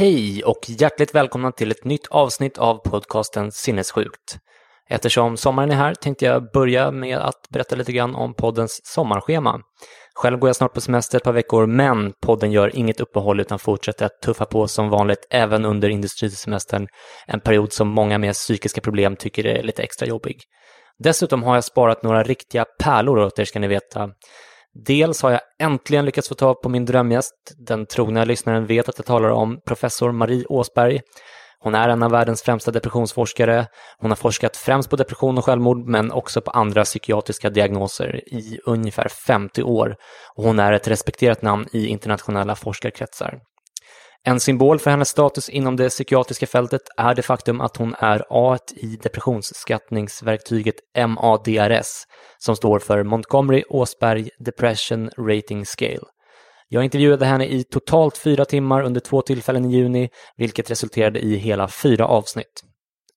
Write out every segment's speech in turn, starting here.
Hej och hjärtligt välkomna till ett nytt avsnitt av podcasten Sinnessjukt. Eftersom sommaren är här tänkte jag börja med att berätta lite grann om poddens sommarschema. Själv går jag snart på semester ett par veckor, men podden gör inget uppehåll utan fortsätter att tuffa på som vanligt även under industrisemestern, en period som många med psykiska problem tycker är lite extra jobbig. Dessutom har jag sparat några riktiga pärlor åt er ska ni veta. Dels har jag äntligen lyckats få tag på min drömgäst. Den trogna lyssnaren vet att jag talar om professor Marie Åsberg. Hon är en av världens främsta depressionsforskare. Hon har forskat främst på depression och självmord men också på andra psykiatriska diagnoser i ungefär 50 år. Och hon är ett respekterat namn i internationella forskarkretsar. En symbol för hennes status inom det psykiatriska fältet är det faktum att hon är A i depressionsskattningsverktyget MADRS, som står för Montgomery Åsberg Depression Rating Scale. Jag intervjuade henne i totalt fyra timmar under två tillfällen i juni, vilket resulterade i hela fyra avsnitt.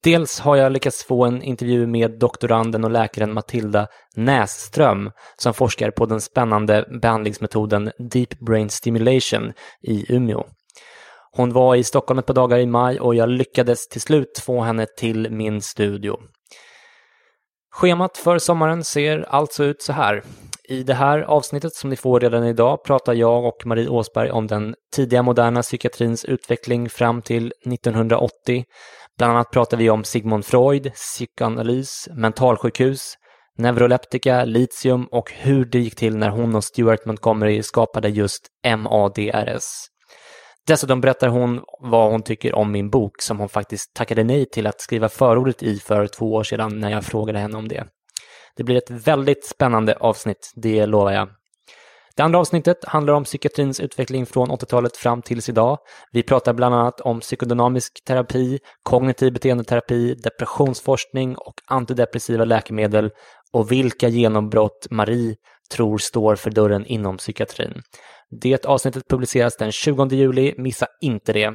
Dels har jag lyckats få en intervju med doktoranden och läkaren Matilda Näsström som forskar på den spännande behandlingsmetoden Deep Brain Stimulation i Umeå. Hon var i Stockholm ett par dagar i maj och jag lyckades till slut få henne till min studio. Schemat för sommaren ser alltså ut så här. I det här avsnittet som ni får redan idag pratar jag och Marie Åsberg om den tidiga moderna psykiatrins utveckling fram till 1980. Bland annat pratar vi om Sigmund Freud, psykoanalys, mentalsjukhus, neuroleptika, litium och hur det gick till när hon och Stuart Montgomery skapade just MADRS. Dessutom berättar hon vad hon tycker om min bok som hon faktiskt tackade nej till att skriva förordet i för två år sedan när jag frågade henne om det. Det blir ett väldigt spännande avsnitt, det lovar jag. Det andra avsnittet handlar om psykiatrins utveckling från 80-talet fram tills idag. Vi pratar bland annat om psykodynamisk terapi, kognitiv beteendeterapi, depressionsforskning och antidepressiva läkemedel och vilka genombrott Marie tror står för dörren inom psykiatrin. Det avsnittet publiceras den 20 juli, missa inte det.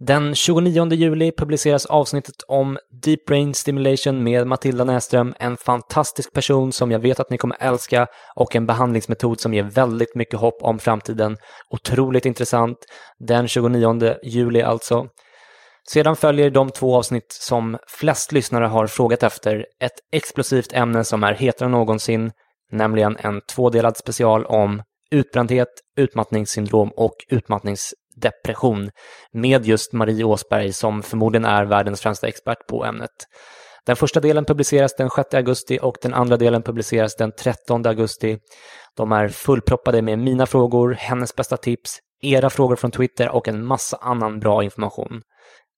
Den 29 juli publiceras avsnittet om Deep Brain Stimulation med Matilda Näström, en fantastisk person som jag vet att ni kommer älska och en behandlingsmetod som ger väldigt mycket hopp om framtiden. Otroligt intressant. Den 29 juli alltså. Sedan följer de två avsnitt som flest lyssnare har frågat efter. Ett explosivt ämne som är hetare än någonsin, nämligen en tvådelad special om utbrändhet, utmattningssyndrom och utmattningsdepression med just Marie Åsberg som förmodligen är världens främsta expert på ämnet. Den första delen publiceras den 6 augusti och den andra delen publiceras den 13 augusti. De är fullproppade med mina frågor, hennes bästa tips, era frågor från Twitter och en massa annan bra information.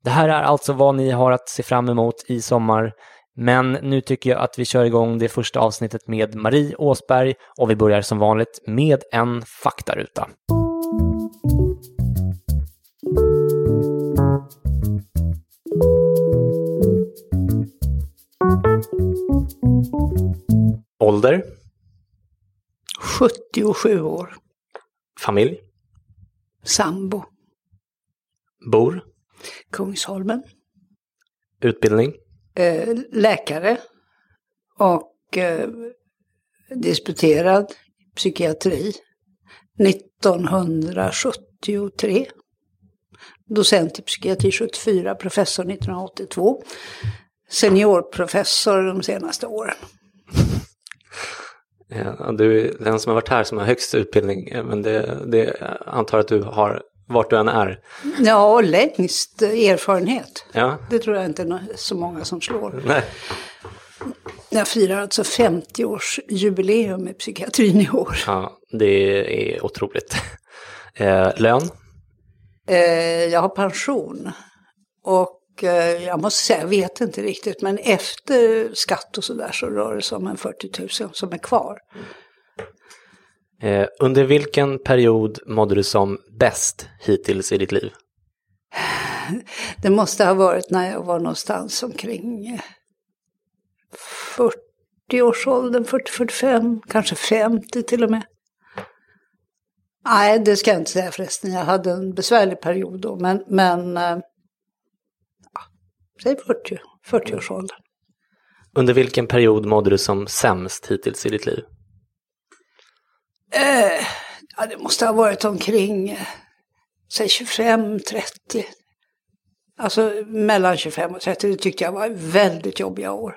Det här är alltså vad ni har att se fram emot i sommar. Men nu tycker jag att vi kör igång det första avsnittet med Marie Åsberg och vi börjar som vanligt med en faktaruta. Ålder? 77 år. Familj? Sambo. Bor? Kungsholmen. Utbildning? Eh, läkare. Och eh, disputerad psykiatri 1973. Docent i psykiatri 74, professor 1982. Seniorprofessor de senaste åren. Ja, du är den som har varit här som har högst utbildning, men det, det antar att du har vart du än är. Ja, och längst erfarenhet. Ja. Det tror jag inte är så många som slår. Nej. Jag firar alltså 50-årsjubileum i psykiatrin i år. Ja, det är otroligt. Eh, lön? Eh, jag har pension. Och eh, jag måste säga, jag vet inte riktigt, men efter skatt och sådär så rör det sig om en 40 000 som är kvar. Eh, under vilken period mådde du som bäst hittills i ditt liv? Det måste ha varit när jag var någonstans omkring eh, 40-årsåldern, 40-45, kanske 50 till och med. Nej, det ska jag inte säga förresten. Jag hade en besvärlig period då, men, men eh, ja, säg 40, 40-årsåldern. Under vilken period mådde du som sämst hittills i ditt liv? Eh, ja, det måste ha varit omkring, eh, säg 25, 30. Alltså mellan 25 och 30, det tyckte jag var väldigt jobbiga år.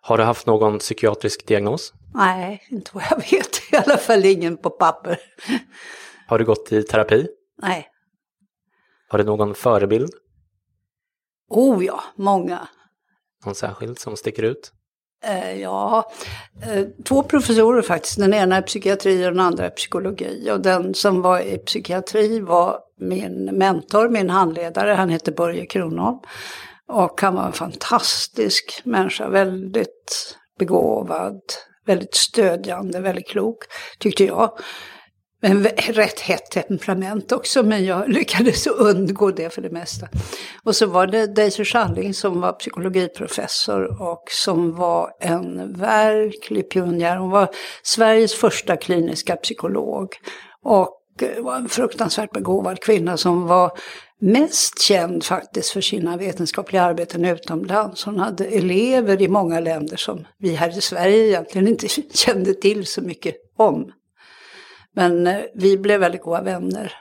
Har du haft någon psykiatrisk diagnos? Nej, inte vad jag vet. I alla fall ingen på papper. Har du gått i terapi? Nej. Har du någon förebild? Oh ja, många. Någon särskild som sticker ut? Eh, ja, eh, två professorer faktiskt. Den ena är psykiatri och den andra är psykologi. Och den som var i psykiatri var min mentor, min handledare. Han hette Börje Kronholm. Och han var en fantastisk människa, väldigt begåvad, väldigt stödjande, väldigt klok, tyckte jag. Men rätt hett temperament också, men jag lyckades undgå det för det mesta. Och så var det Daisy Schalling som var psykologiprofessor och som var en verklig pionjär. Hon var Sveriges första kliniska psykolog. Och var en fruktansvärt begåvad kvinna som var mest känd faktiskt för sina vetenskapliga arbeten utomlands. Hon hade elever i många länder som vi här i Sverige egentligen inte kände till så mycket om. Men eh, vi blev väldigt goda vänner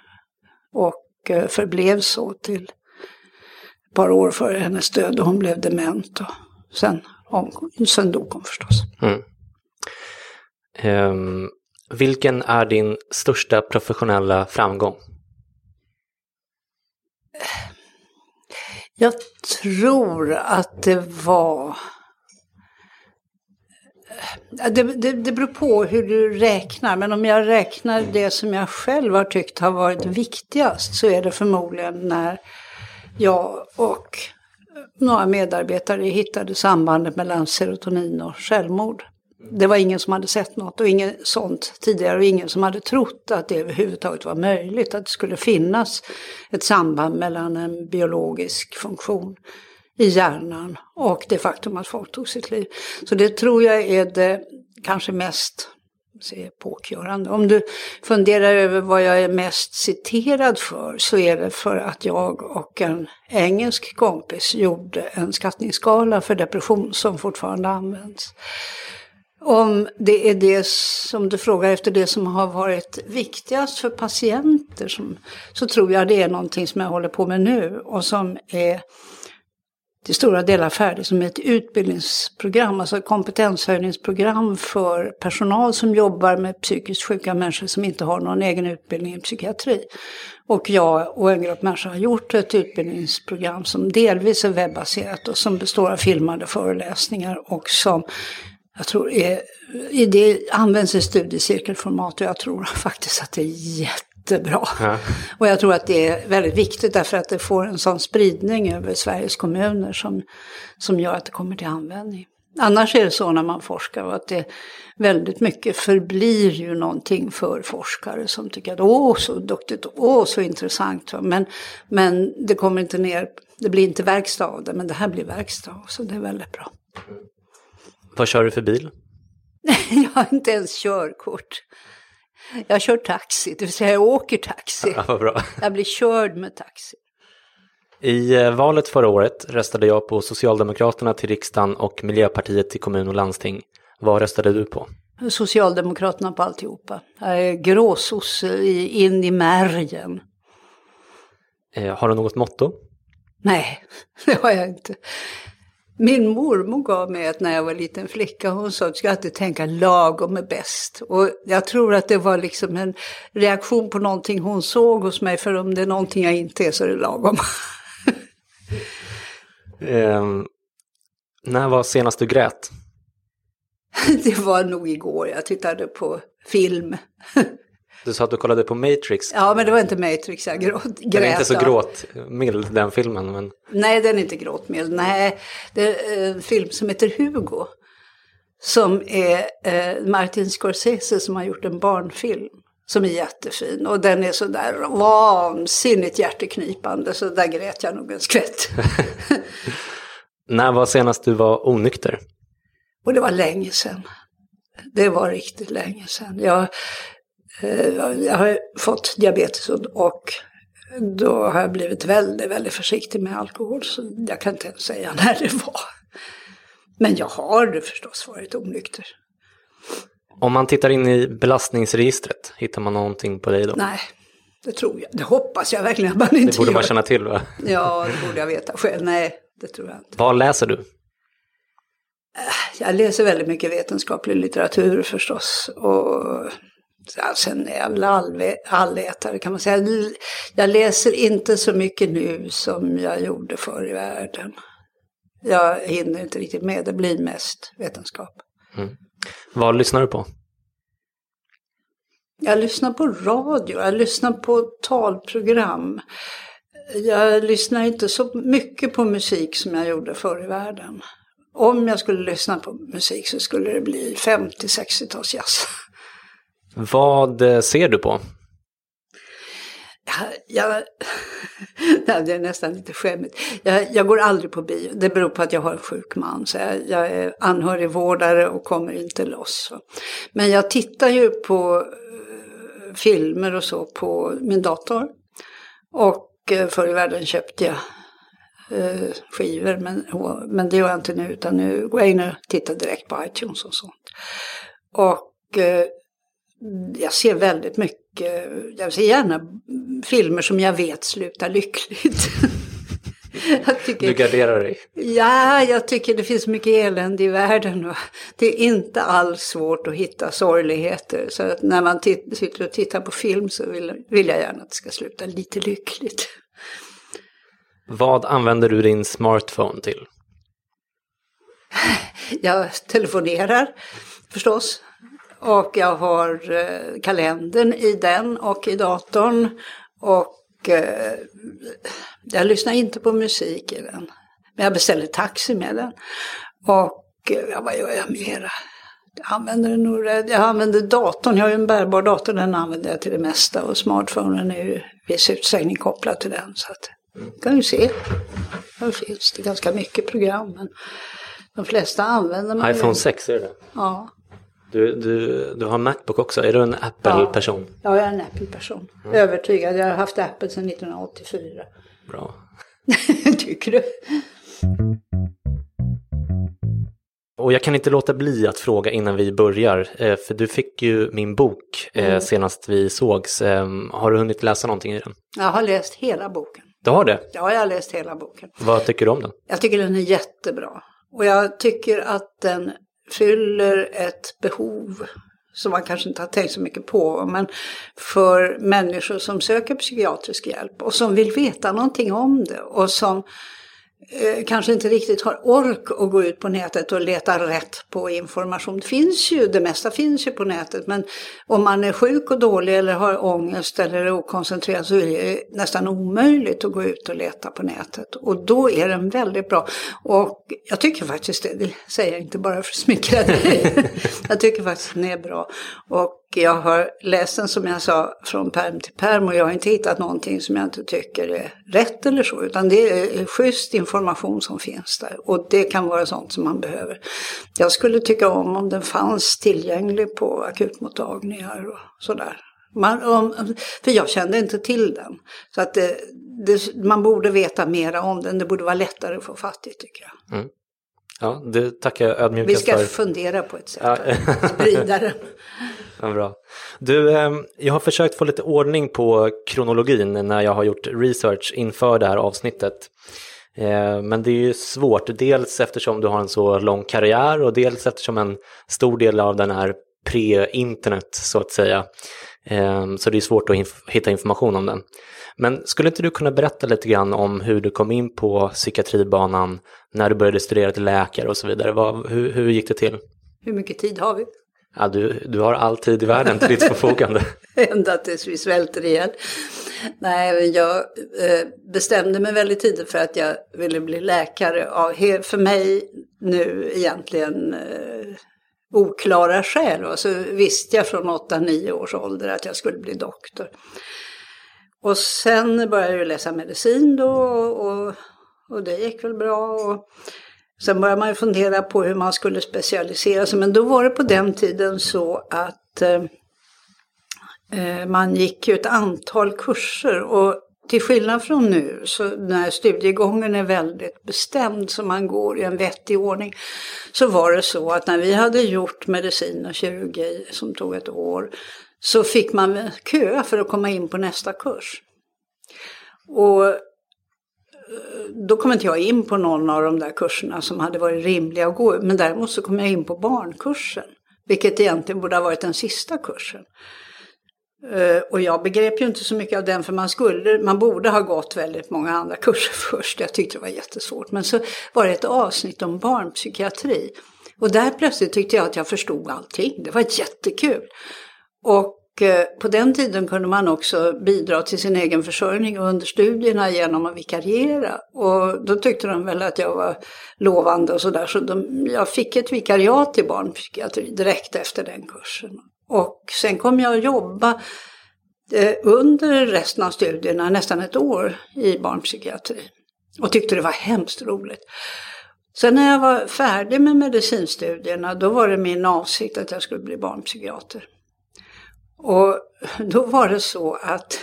och eh, förblev så till ett par år före hennes död och hon blev dement. Och sen, sen dog hon förstås. Mm. Um, vilken är din största professionella framgång? Jag tror att det var... Det, det, det beror på hur du räknar, men om jag räknar det som jag själv har tyckt har varit viktigast så är det förmodligen när jag och några medarbetare hittade sambandet mellan serotonin och självmord. Det var ingen som hade sett något och inget sånt tidigare och ingen som hade trott att det överhuvudtaget var möjligt, att det skulle finnas ett samband mellan en biologisk funktion i hjärnan och det faktum att folk tog sitt liv. Så det tror jag är det kanske mest epokgörande. Om du funderar över vad jag är mest citerad för så är det för att jag och en engelsk kompis gjorde en skattningsskala för depression som fortfarande används. Om det är det som du frågar efter, det som har varit viktigast för patienter, som, så tror jag det är någonting som jag håller på med nu och som är till stora delar färdigt som ett utbildningsprogram, alltså ett kompetenshöjningsprogram för personal som jobbar med psykiskt sjuka människor som inte har någon egen utbildning i psykiatri. Och jag och en grupp människor har gjort ett utbildningsprogram som delvis är webbaserat och som består av filmade föreläsningar och som jag tror är, det används i studiecirkelformat och jag tror faktiskt att det är jättebra. Ja. Och jag tror att det är väldigt viktigt därför att det får en sån spridning över Sveriges kommuner som, som gör att det kommer till användning. Annars är det så när man forskar att det väldigt mycket förblir ju någonting för forskare som tycker att åh så duktigt, åh så intressant. Men, men det kommer inte ner, det blir inte verkstad av det, men det här blir verkstad. Så det är väldigt bra. Vad kör du för bil? jag har inte ens körkort. Jag kör taxi, det vill säga jag åker taxi. Ja, bra. Jag blir körd med taxi. I eh, valet förra året röstade jag på Socialdemokraterna till riksdagen och Miljöpartiet till kommun och landsting. Vad röstade du på? Socialdemokraterna på alltihopa. Jag är gråsosse in i märgen. Eh, har du något motto? Nej, det har jag inte. Min mormor gav mig ett när jag var liten flicka. Hon sa att du ska alltid tänka lagom är bäst. Och jag tror att det var liksom en reaktion på någonting hon såg hos mig. För om det är någonting jag inte är så är det lagom. Eh, när var senast du grät? Det var nog igår jag tittade på film. Du sa att du kollade på Matrix. Ja, men det var inte Matrix jag gråt, grät. Den är inte så gråtmild den filmen, men Nej, den är inte gråtmild. Nej, det är en film som heter Hugo. Som är eh, Martin Scorsese som har gjort en barnfilm. Som är jättefin. Och den är så där vansinnigt hjärteknipande. Så där grät jag nog en skvätt. när var senast du var onykter? Och det var länge sedan. Det var riktigt länge sedan. Jag, jag har fått diabetes och, då har jag blivit väldigt, väldigt försiktig med alkohol. Så jag kan inte ens säga när det var. Men jag har förstås varit onykter. Om man tittar in i belastningsregistret, hittar man någonting på dig då? Nej, det tror jag. Det hoppas jag verkligen att man inte Det borde man känna till va? Ja, det borde jag veta själv. Nej, det tror jag inte. Vad läser du? Jag läser väldigt mycket vetenskaplig litteratur förstås. Och sen är jag väl allätare kan man säga. Jag läser inte så mycket nu som jag gjorde förr i världen. Jag hinner inte riktigt med, det blir mest vetenskap. Vad lyssnar du på? Jag lyssnar på radio, jag lyssnar på talprogram. Jag lyssnar inte så mycket på musik som jag gjorde förr i världen. Om jag skulle lyssna på musik så skulle det bli 50-60-talsjazz. Vad eh, ser du på? Jag, jag, det är nästan lite skämmigt. Jag, jag går aldrig på bio. Det beror på att jag har en sjuk man. Så jag, jag är anhörigvårdare och kommer inte loss. Men jag tittar ju på eh, filmer och så på min dator. Och eh, förr i världen köpte jag skivor. Men, men det gör jag inte nu. Utan nu går jag in och tittar direkt på iTunes och sånt. Och jag ser väldigt mycket, jag ser gärna filmer som jag vet slutar lyckligt. jag Du tycker, garderar dig. ja, jag tycker det finns mycket elände i världen. Och det är inte alls svårt att hitta sorgligheter. Så att när man sitter och tittar på film så vill, vill jag gärna att det ska sluta lite lyckligt. Vad använder du din smartphone till? Jag telefonerar förstås. Och jag har eh, kalendern i den och i datorn. Och eh, jag lyssnar inte på musik i den. Men jag beställer taxi med den. Och eh, ja, vad gör jag mera? Jag använder, nog, jag använder datorn, jag har ju en bärbar dator, den använder jag till det mesta. Och smartphonen är ju i viss utsträckning kopplad till den. Så att, kan ju se. Här finns det ganska mycket program. Men de flesta använder man ju. iPhone 6, är det? Ja. Du, du, du har Macbook också, är du en Apple-person? Ja, jag är en Apple-person. Övertygad. Jag har haft Apple sedan 1984. Bra. Tycker du? Och jag kan inte låta bli att fråga innan vi börjar, eh, för du fick ju min bok eh, senast vi sågs. Eh, Har du hunnit läsa någonting i den? Jag har läst hela boken. Du har det? Ja, jag har läst hela boken. Vad tycker du om den? Jag tycker den är jättebra. Och jag tycker att den fyller ett behov som man kanske inte har tänkt så mycket på. Men för människor som söker psykiatrisk hjälp och som vill veta någonting om det. Och som eh, kanske inte riktigt har ork att gå ut på nätet och leta rätt på information. Det finns ju, det mesta finns ju på nätet. Men om man är sjuk och dålig eller har ångest eller är okoncentrerad så är det nästan omöjligt att gå ut och leta på nätet. Och då är den väldigt bra. Och jag tycker faktiskt det, det säger jag inte bara för att smickra dig. jag tycker faktiskt den är bra. Och jag har läst den som jag sa från perm till perm och jag har inte hittat någonting som jag inte tycker är rätt eller så. Utan det är eh, schysst information som finns där. Och det kan vara sånt som man behöver. Jag skulle tycka om om den fanns tillgänglig på akutmottagningar och sådär. Man, om, för jag kände inte till den. Så att det, det, man borde veta mera om den. Det borde vara lättare att få fatt i tycker jag. Mm. Ja, det tackar jag ödmjukast Vi ska för. fundera på ett sätt att sprida den. Ja, bra. Du, ehm, jag har försökt få lite ordning på kronologin när jag har gjort research inför det här avsnittet. Eh, men det är ju svårt, dels eftersom du har en så lång karriär och dels eftersom en stor del av den är pre-internet så att säga. Ehm, så det är svårt att hitta information om den. Men skulle inte du kunna berätta lite grann om hur du kom in på psykiatribanan, när du började studera till läkare och så vidare? Vad, hur, hur gick det till? Hur mycket tid har vi? Ja, du, du har all tid i världen till ditt förfogande. Ända tills vi svälter ihjäl. Nej, jag eh, bestämde mig väldigt tidigt för att jag ville bli läkare av, för mig nu egentligen eh, oklara skäl. Och så visste jag från 8-9 års ålder att jag skulle bli doktor. Och sen började jag läsa medicin då och, och det gick väl bra. Och sen började man ju fundera på hur man skulle specialisera sig. Men då var det på den tiden så att eh, eh man gick ju ett antal kurser. Och till skillnad från nu, så när studiegången är väldigt bestämd så man går i en vettig ordning, så var det så att när vi hade gjort medicin och kirurgi som tog ett år, så fick man köa för att komma in på nästa kurs. Och eh, då kom inte jag in på någon av de där kurserna som hade varit rimliga att gå, men däremot så kom jag in på barnkursen, vilket egentligen borde ha varit den sista kursen. Eh, och jag begrep ju inte så mycket av den för man skulle, man borde ha gått väldigt många andra kurser först. Jag tyckte det var jättesvårt. Men så var det ett avsnitt om barnpsykiatri. Och där plötsligt tyckte jag att jag förstod allting. Det var jättekul. Och eh, på den tiden kunde man också bidra till sin egen försörjning under studierna genom att vikariera. Och då tyckte de väl att jag var lovande och sådär. Så de, jag fick ett vikariat i barnpsykiatri direkt efter den kursen. Och sen kom jag att jobba eh, under resten av studierna, nästan ett år, i barnpsykiatri. Och tyckte det var hemskt roligt. Sen när jag var färdig med medicinstudierna, då var det min avsikt att jag skulle bli barnpsykiater. Och då var det så att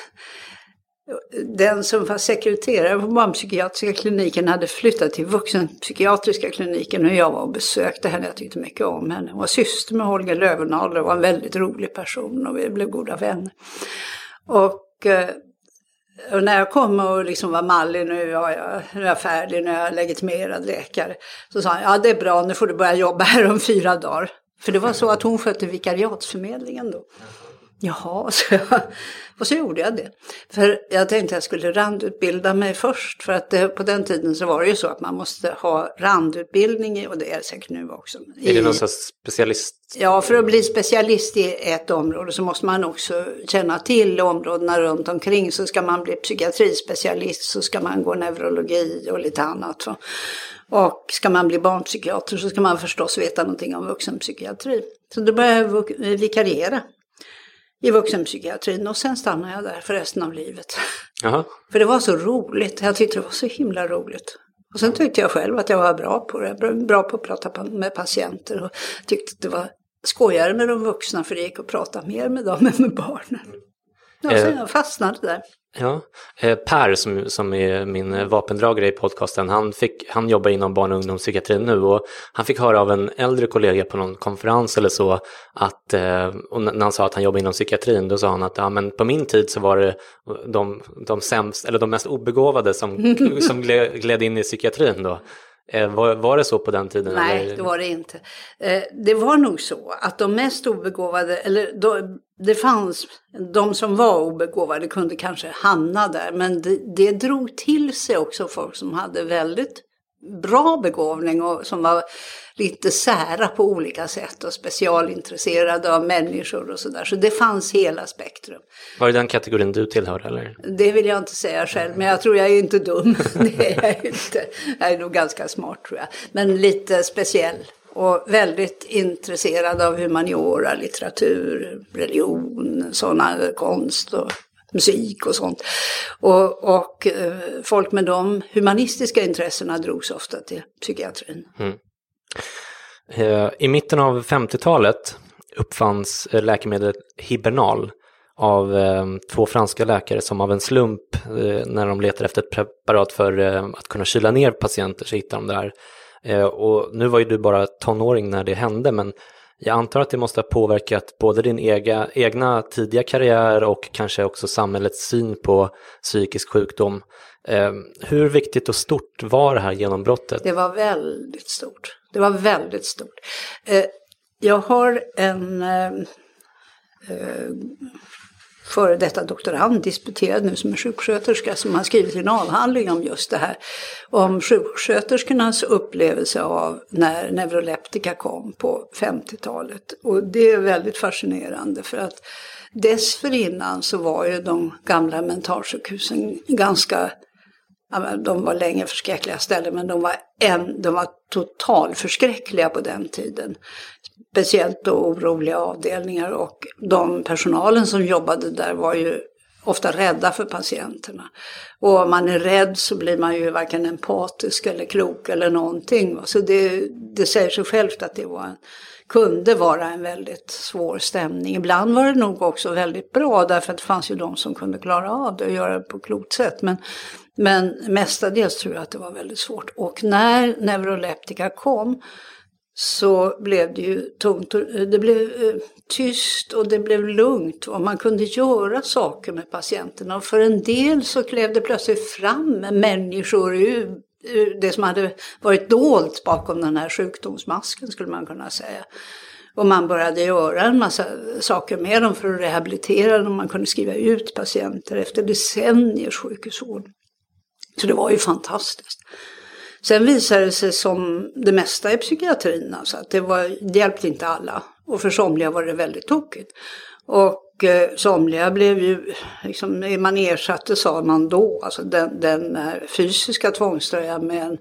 den som var sekreterare på barnpsykiatriska kliniken hade flyttat till vuxenpsykiatriska kliniken och jag var och besökte henne. Jag tyckte mycket om henne. Hon var syster med Holger Löwenhaler och var en väldigt rolig person och vi blev goda vänner. Och, eh, och när jag kom och liksom var mallig, nu är, jag, nu är jag färdig, nu är jag legitimerad läkare. Så sa han, ja det är bra, nu får du börja jobba här om fyra dagar. För det var så att hon skötte vikariatsförmedlingen då. Jaha, så jag, och så gjorde jag det. För jag tänkte att jag skulle randutbilda mig först. För att det, på den tiden så var det ju så att man måste ha randutbildning, och det är det säkert nu också. Är det någon sorts specialist? Ja, för att bli specialist i ett område så måste man också känna till områdena runt omkring. Så ska man bli psykiatrispecialist så ska man gå neurologi och lite annat. Och ska man bli barnpsykiater så ska man förstås veta någonting om vuxenpsykiatri. Så då började jag vikariera i vuxenpsykiatrin och sen stannade jag där för resten av livet. Aha. För det var så roligt, jag tyckte det var så himla roligt. Och sen tyckte jag själv att jag var bra på det, bra på att prata med patienter och tyckte att det var skojigare med de vuxna för det gick att prata mer med dem än med barnen. Ja, så eh, jag fastnade där. Ja, eh, Per som, som är min vapendragare i podcasten, han, fick, han jobbar inom barn och ungdomspsykiatrin nu och han fick höra av en äldre kollega på någon konferens eller så att, eh, och när han sa att han jobbar inom psykiatrin, då sa han att ja, men på min tid så var det de, de sämst, eller de mest obegåvade som, som gled in i psykiatrin då. Eh, var, var det så på den tiden? Nej, eller? det var det inte. Eh, det var nog så att de mest obegåvade, eller då, det fanns, de som var obegåvade kunde kanske hamna där, men det, det drog till sig också folk som hade väldigt bra begåvning och som var lite sära på olika sätt och specialintresserade av människor och sådär. Så det fanns hela spektrum. Var det den kategorin du tillhör eller? Det vill jag inte säga själv, men jag tror jag är inte dum. det är jag inte. Jag är nog ganska smart tror jag. Men lite speciell Och väldigt intresserad av humaniora, litteratur, religion, sådana konst och musik och sånt. Och, och eh, folk med de humanistiska intressena drogs ofta till psykiatrin. Mm. Eh, I mitten av 50-talet uppfanns eh, läkemedlet Hibernal av två franska läkare som av en slump när de letade efter ett preparat för att kunna kyla ner patienter så hittade de det här. Och nu var ju du bara tonåring när det hände men jag antar att det måste ha påverkat både din ega, egna tidiga karriär och kanske också samhällets syn på psykisk sjukdom. Eh, hur viktigt och stort var det här genombrottet? Det var väldigt stort. Det var väldigt stort. Eh, jag har en eh, eh före detta doktorand, disputerad nu som är sjuksköterska, som har skrivit en avhandling om just det här. Om sjuksköterskornas upplevelse av när neuroleptika kom på 50-talet. Och det är väldigt fascinerande för att dessförinnan så var ju de gamla mentalsjukhusen ganska de var länge förskräckliga ställen men de var, en, de var totalförskräckliga på den tiden. Speciellt då oroliga avdelningar och de personalen som jobbade där var ju ofta rädda för patienterna. Och om man är rädd så blir man ju varken empatisk eller klok eller någonting. Så det, det säger sig självt att det var en, kunde vara en väldigt svår stämning. Ibland var det nog också väldigt bra därför att det fanns ju de som kunde klara av det och göra det på klokt sätt. Men, men mestadels tror jag att det var väldigt svårt. Och när neuroleptika kom så blev det ju tomt. Eh, det blev eh, tyst och det blev lugnt och man kunde göra saker med patienterna. Och för en del så klev det plötsligt fram människor ur det som hade varit dolt bakom den här sjukdomsmasken skulle man kunna säga. Och man började göra en massa saker med dem för att rehabilitera dem. Man kunde skriva ut patienter efter decenniers sjukhusvård. Så det var ju fantastiskt. Sen visade det sig som det mesta i psykiatrin, alltså att det, var, det hjälpte inte alla. Och för somliga var det väldigt tokigt. Och eh, somliga blev ju, liksom, man ersatte sa man då, alltså den, den eh, fysiska tvångströjan med en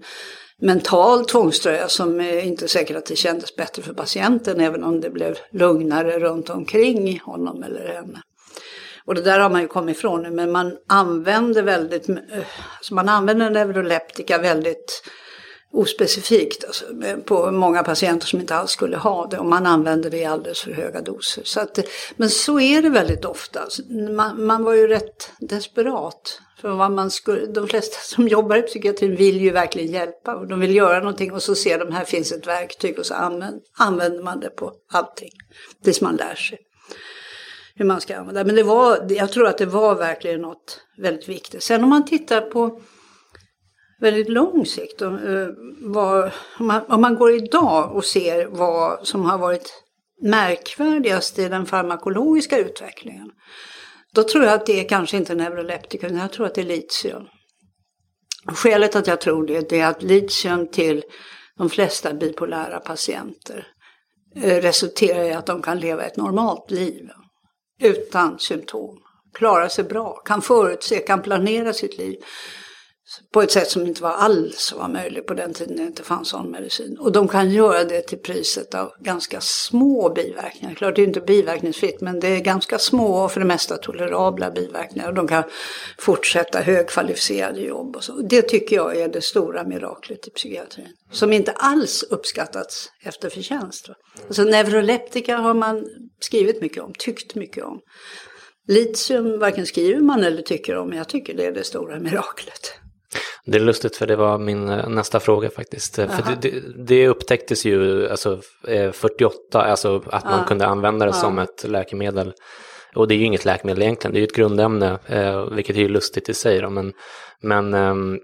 mental tvångströja som eh, inte säkert att det kändes bättre för patienten även om det blev lugnare runt omkring honom eller henne. Och det där har man ju kommit ifrån nu, men man använder väldigt, eh, alltså man använder neuroleptika väldigt ospecifikt alltså, på många patienter som inte alls skulle ha det och man använder det i alldeles för höga doser. Så att, men så är det väldigt ofta. Man, man var ju rätt desperat. För vad man skulle, de flesta som jobbar i psykiatrin vill ju verkligen hjälpa och de vill göra någonting och så ser de här finns ett verktyg och så använder, använder man det på allting tills man lär sig hur man ska använda det. Men det var, jag tror att det var verkligen något väldigt viktigt. Sen om man tittar på väldigt lång sikt, och, uh, vad, om, man, om man går idag och ser vad som har varit märkvärdigast i den farmakologiska utvecklingen. Då tror jag att det är kanske inte neuroleptikum, jag tror att det är litium. Skälet att jag tror det, det är att litium till de flesta bipolära patienter eh, resulterar i att de kan leva ett normalt liv utan symptom. Klarar sig bra, kan förutse, kan planera sitt liv på ett sätt som inte var alls var möjligt på den tiden det inte fanns sån medicin. Och de kan göra det till priset av ganska små biverkningar. Klart det är inte biverkningsfritt men det är ganska små och för det mesta tolerabla biverkningar. Och de kan fortsätta högkvalificerade jobb och så. Det tycker jag är det stora miraklet i psykiatrin. Som inte alls uppskattats efter förtjänst. Alltså neuroleptika har man skrivit mycket om, tyckt mycket om. Litium varken skriver man eller tycker om, men jag tycker det är det stora miraklet. Det är lustigt för det var min eh, nästa fråga faktiskt. Aha. För det, det, upptäcktes ju alltså, 48, eh, alltså att man ja. kunde använda det ja. som ett läkemedel. Och det är ju inget läkemedel egentligen, det är ju ett grundämne, eh, vilket är ju lustigt i sig. Då, men men ehm,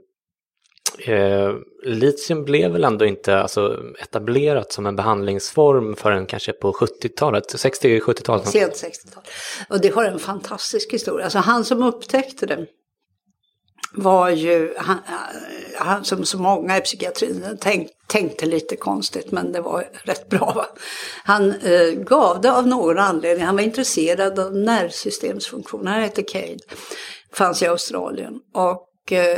eh, litium blev väl ändå inte alltså, etablerat som en behandlingsform förrän kanske på 70-talet, 60-70-talet? Sent 60-tal. Och det har en fantastisk historia. Alltså han som upptäckte det var ju, han, han, som så många i psykiatrin tänk, tänkte lite konstigt men det var rätt bra. Va? Han eh, gav det av någon anledning, han var intresserad av nervsystemsfunktioner, han hette Cade, fanns i Australien. Och eh,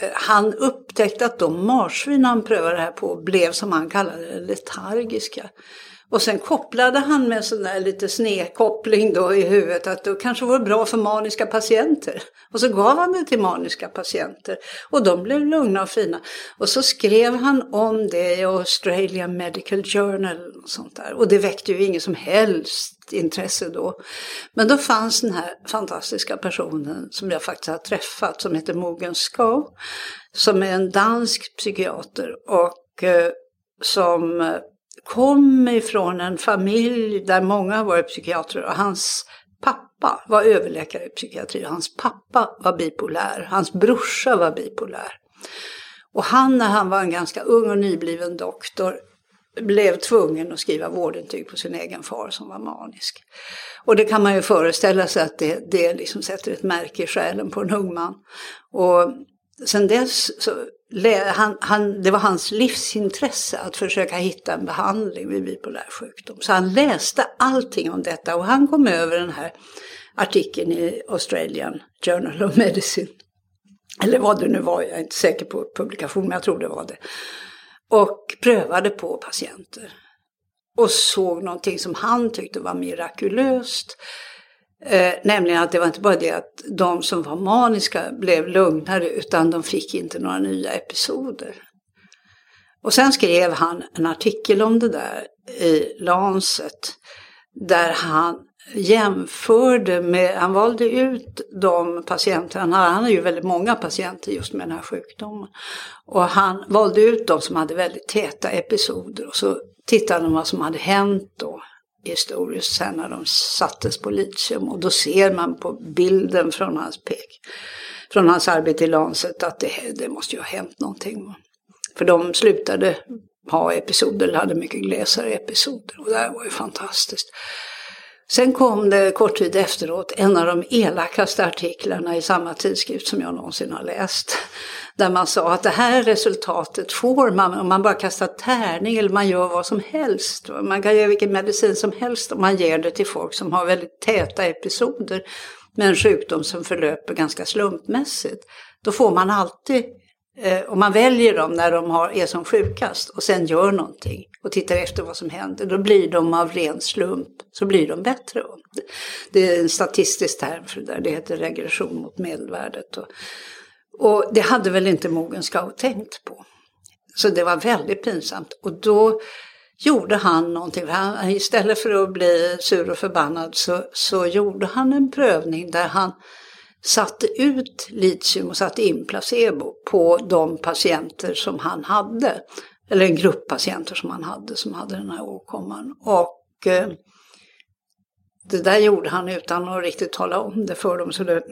Eh, han upptäckte att de marsvin han prövade det här på blev som han kallade det letargiska. Och sen kopplade han med sån där lite snedkoppling då i huvudet att det kanske vore bra för maniska patienter. Och så gav han det till maniska patienter och de blev lugna och fina. Och så skrev han om det i Australian Medical Journal och sånt där. Och det väckte ju ingen som helst intresse då. Men då fanns den här fantastiska personen som jag faktiskt har träffat som heter Mogens Skov. Som är en dansk psykiater och eh, som eh, kom ifrån en familj där många har varit psykiatrer och hans pappa var överläkare i psykiatri. Hans pappa var bipolär, hans brorsa var bipolär. Och han när han var en ganska ung och nybliven doktor blev tvungen att skriva vårdintyg på sin egen far som var manisk. Och det kan man ju föreställa sig att det, det liksom sätter ett märke i själen på en ung man. Och sen dess så han, han, det var hans livsintresse att försöka hitta en behandling vid bipolär sjukdom. Så han läste allting om detta och han kom över den här artikeln i Australian Journal of Medicine. Eller vad det nu var, jag är inte säker på publikation, men jag tror det var det. Och prövade på patienter. Och såg någonting som han tyckte var mirakulöst. Eh, nämligen att det var inte bara det att de som var maniska blev lugnare utan de fick inte några nya episoder. Och sen skrev han en artikel om det där i Lancet där han jämförde med, han valde ut de patienter, han hade, han har ju väldigt många patienter just med den här sjukdomen. Och han valde ut de som hade väldigt täta episoder och så tittade han vad som hade hänt då historiskt sen när de sattes på litium. Och då ser man på bilden från hans pek, från hans arbete i Lancet att det, det måste ju ha hänt någonting. För de slutade ha episoder, eller hade mycket glesare episoder. Och det här var ju fantastiskt. Sen kom det kort tid efteråt en av de elakaste artiklarna i samma tidskrift som jag någonsin har läst. Där man sa att det här resultatet får man om man bara kastar tärning eller man gör vad som helst. Man kan göra vilken medicin som helst om man ger det till folk som har väldigt täta episoder med en sjukdom som förlöper ganska slumpmässigt. Då får man alltid Eh, om man väljer dem när de har, är som sjukast och sen gör någonting och tittar efter vad som händer, då blir de av ren slump, så blir de bättre. Det är en statistisk term för det där, det heter regression mot medelvärdet. Och, och det hade väl inte Mogen Scout tänkt på. Så det var väldigt pinsamt. Och då gjorde han någonting. Han, istället för att bli sur och förbannad så, så gjorde han en prövning där han satte ut litium och satte in placebo på de patienter som han hade. Eller en grupp patienter som han hade som hade den här åkomman. Och eh, det där gjorde han utan att riktigt tala om det för dem. Så det,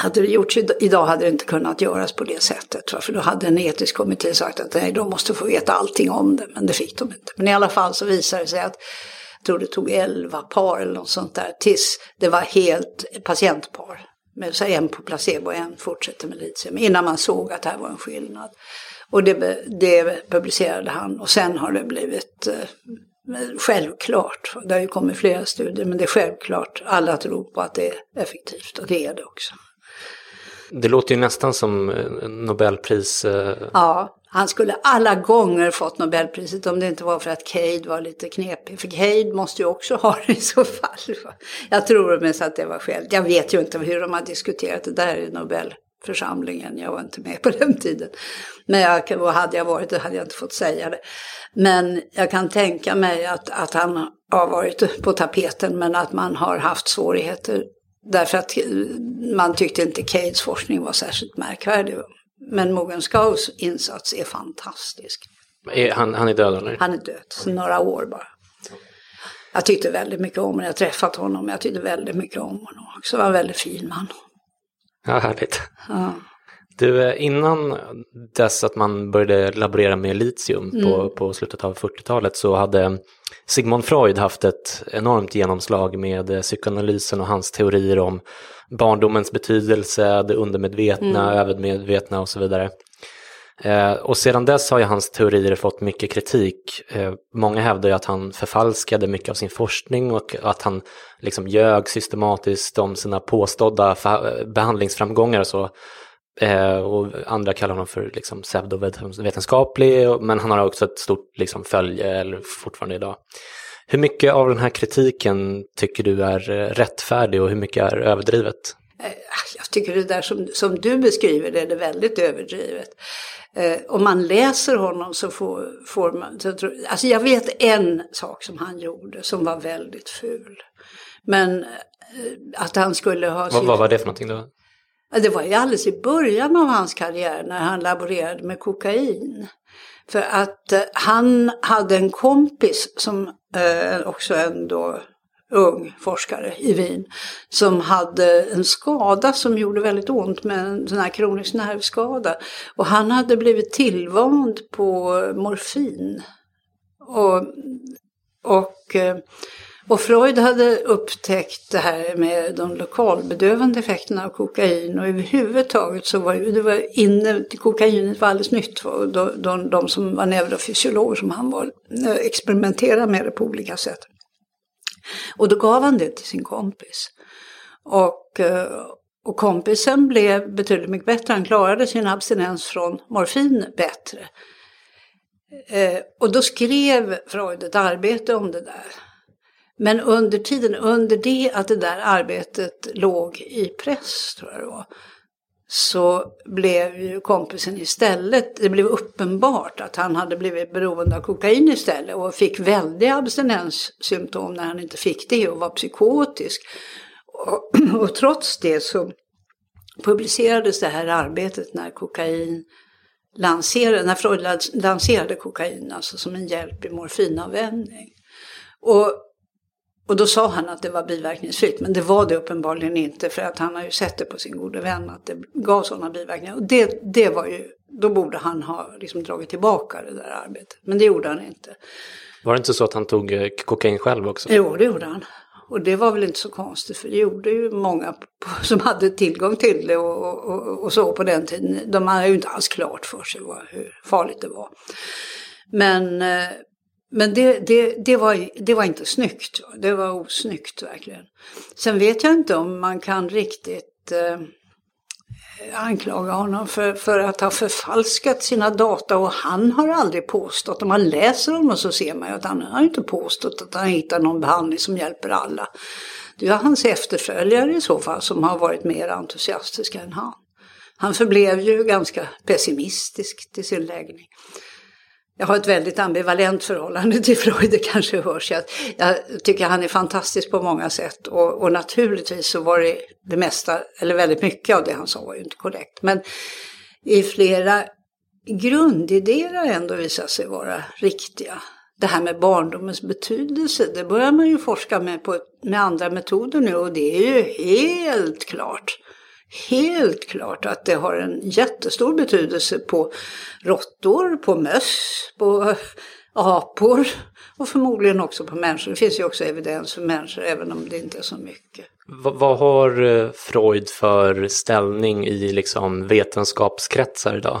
hade det gjorts idag hade det inte kunnat göras på det sättet. För då hade en etisk kommitté sagt att nej, de måste få veta allting om det. Men det fick de inte. Men i alla fall så visade det sig att jag tror det tog elva par eller något sånt där tills det var helt patientpar med så en på placebo och en fortsätter med litium. Innan man såg att det här var en skillnad. Och det, det publicerade han och sen har det blivit eh, självklart. Det har ju kommit flera studier men det är självklart. Alla tror på att det är effektivt och det är det också. Det låter ju nästan som eh, Nobelpris. Eh, ja, han skulle alla gånger fått Nobelpriset om det inte var för att Cade var lite knepig. För Cade måste ju också ha det i så fall. Jag tror mest att det var skäl. Jag vet ju inte hur de har diskuterat det där i Nobelförsamlingen. Jag var inte med på den tiden. Men jag, hade jag varit det hade jag inte fått säga det. Men jag kan tänka mig att, att han har varit på tapeten men att man har haft svårigheter. Därför att man tyckte inte Cades forskning var särskilt märkvärdig. Men Mogen Skaus insats är fantastisk. Han, han är död eller? Han är död, så några år bara. Jag tyckte väldigt mycket om honom, jag träffat honom, jag tyckte väldigt mycket om honom också. Han var en väldigt fin man. Ja, härligt. Ja. Du, eh, innan dess att man började laborera med litium mm. på, på slutet av 40-talet så hade Sigmund Freud haft ett enormt genomslag med eh, psykoanalysen och hans teorier om barndomens betydelse, det undermedvetna, mm. övermedvetna och så vidare. Eh, och sedan dess har ju hans teorier fått mycket kritik. Eh, många hävdar ju att han förfalskade mycket av sin forskning och att han liksom ljög systematiskt om sina påstådda behandlingsframgångar och så. Eh, och andra kallar honom för liksom, pseudovetenskaplig, men han har också ett stort liksom, följe eller fortfarande idag. Hur mycket av den här kritiken tycker du är eh, rättfärdig och hur mycket är överdrivet? Eh, jag tycker det där som, som du beskriver det är väldigt överdrivet. Eh, om man läser honom så får, får man... Så tror, alltså jag vet en sak som han gjorde som var väldigt ful. Men eh, att han skulle ha... Vad, vad var det för någonting då? Det var ju alldeles i början av hans karriär när han laborerade med kokain. För att eh, han hade en kompis som eh, också en då ung forskare i Wien som hade en skada som gjorde väldigt ont med en sån här kronisk nervskada. Och han hade blivit tillvand på morfin. Och, och eh, och Freud hade upptäckt det här med de lokalbedövande effekterna av kokain och överhuvudtaget så var det var inne, kokainet var alldeles nytt. Och de, de, de som var neurofysiologer som han var eh, experimenterade med det på olika sätt. Och då gav han det till sin kompis. Och, eh, och kompisen blev betydligt mycket bättre. Han klarade sin abstinens från morfin bättre. Eh, och då skrev Freud ett arbete om det där. Men under tiden, under det att det där arbetet låg i press, tror jag det var, så blev ju kompisen istället, det blev uppenbart att han hade blivit beroende av kokain istället och fick väldiga abstinenssymptom när han inte fick det och var psykotisk. Och, och trots det så publicerades det här arbetet när kokain lanserade, när Freud lanserade kokain alltså som en hjälp i morfinanvändning. Och och då sa han att det var biverkningsfritt, men det var det uppenbarligen inte för att han har ju sett det på sin gode vän att det gav sådana biverkningar. Och det, det var ju, då borde han ha liksom dragit tillbaka det där arbetet, men det gjorde han inte. Var det inte så att han tog eh, kokain själv också? Jo, det gjorde han. Och det var väl inte så konstigt för det gjorde ju många som hade tillgång till det och, och, och så på den tiden. De hade ju inte alls klart för sig vad, hur farligt det var. Men eh, men det, det, det, var, det var inte snyggt. Det var osnyggt verkligen. Sen vet jag inte om man kan riktigt eh, anklaga honom för, för att ha förfalskat sina data och han har aldrig påstått, om man läser honom så ser man ju att han har inte påstått att han hittar någon behandling som hjälper alla. Det är hans efterföljare i så fall som har varit mer entusiastiska än han. Han förblev ju ganska pessimistisk till sin läggning jag har ett väldigt ambivalent förhållande till Freud, det kanske hörs. Jag, jag tycker han är fantastisk på många sätt och, och, naturligtvis så var det det mesta, eller väldigt mycket av det han sa var ju inte korrekt. Men i flera grundidéer har ändå visat sig vara riktiga. Det här med barndomens betydelse, det börjar man ju forska med, på, med andra metoder nu och det är ju helt klart helt klart att det har en jättestor betydelse på råttor, på möss, på apor och förmodligen också på människor. Det finns ju också evidens för människor även om det inte är så mycket. V vad har eh, Freud för ställning i liksom vetenskapskretsar idag?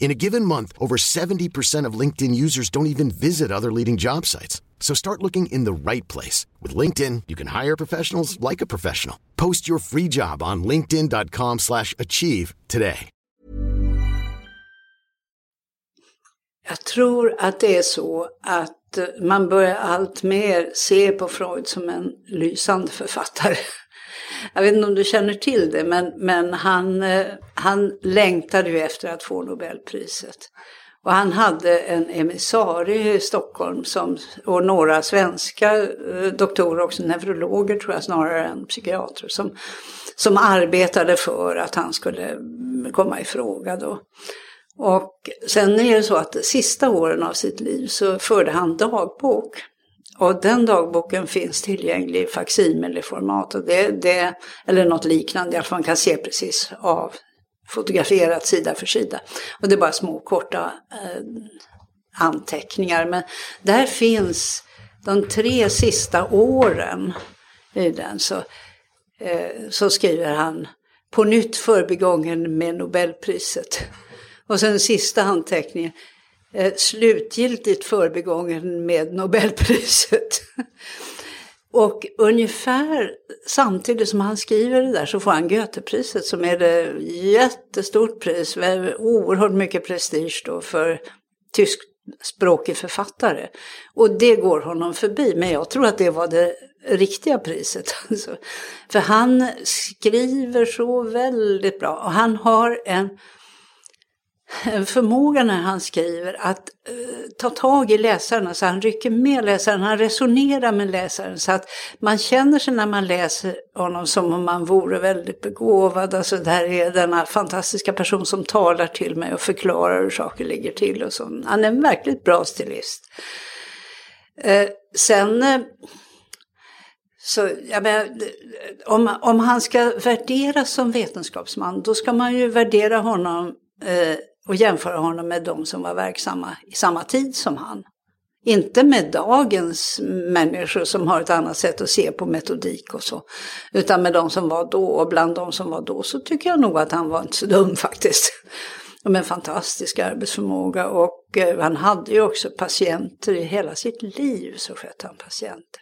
In a given month, over 70% of LinkedIn users don't even visit other leading job sites. So start looking in the right place. With LinkedIn, you can hire professionals like a professional. Post your free job on linkedin.com slash achieve today. Jag tror att det är så att eh, man börjar allt mer se på Freud som en lysande författare. Jag vet inte om du känner till det, men, men han, eh, han längtade ju efter att få Nobelpriset. Och han hade en emissarie i Stockholm som, och några svenska eh, doktorer, också neurologer tror jag snarare än psykiatrer, som, som arbetade för att han skulle komma i fråga då. Och sen är det så att de sista åren av sitt liv så förde han dagbok. Och den dagboken finns tillgänglig i facsimileformat det, det, eller något liknande, i alla fall man kan se precis av fotograferat sida för sida. Och det är bara små korta eh, anteckningar. Men där finns de tre sista åren i den. Så, eh, så skriver han på nytt förbigången med Nobelpriset. Och sen sista anteckningen Eh, slutgiltigt förbigången med Nobelpriset. Och ungefär samtidigt som han skriver det där så får han Goethepriset som är ett jättestort pris, oerhört mycket prestige då för tyskspråkig författare. Och det går honom förbi, men jag tror att det var det riktiga priset. Alltså. För han skriver så väldigt bra och han har en förmåga när han skriver att eh, ta tag i läsaren, så han rycker med läsaren, han resonerar med läsaren så att man känner sig när man läser honom som om man vore väldigt begåvad. Alltså det här är denna fantastiska person som talar till mig och förklarar hur saker ligger till och så. Han är en verkligt bra stilist. Eh, sen eh, så, menar, om, om han ska värderas som vetenskapsman, då ska man ju värdera honom eh, och jämföra honom med de som var verksamma i samma tid som han. Inte med dagens människor som har ett annat sätt att se på metodik och så. Utan med de som var då och bland de som var då så tycker jag nog att han var inte så dum faktiskt. Med en fantastisk arbetsförmåga och eh, han hade ju också patienter i hela sitt liv så skötte han patienter.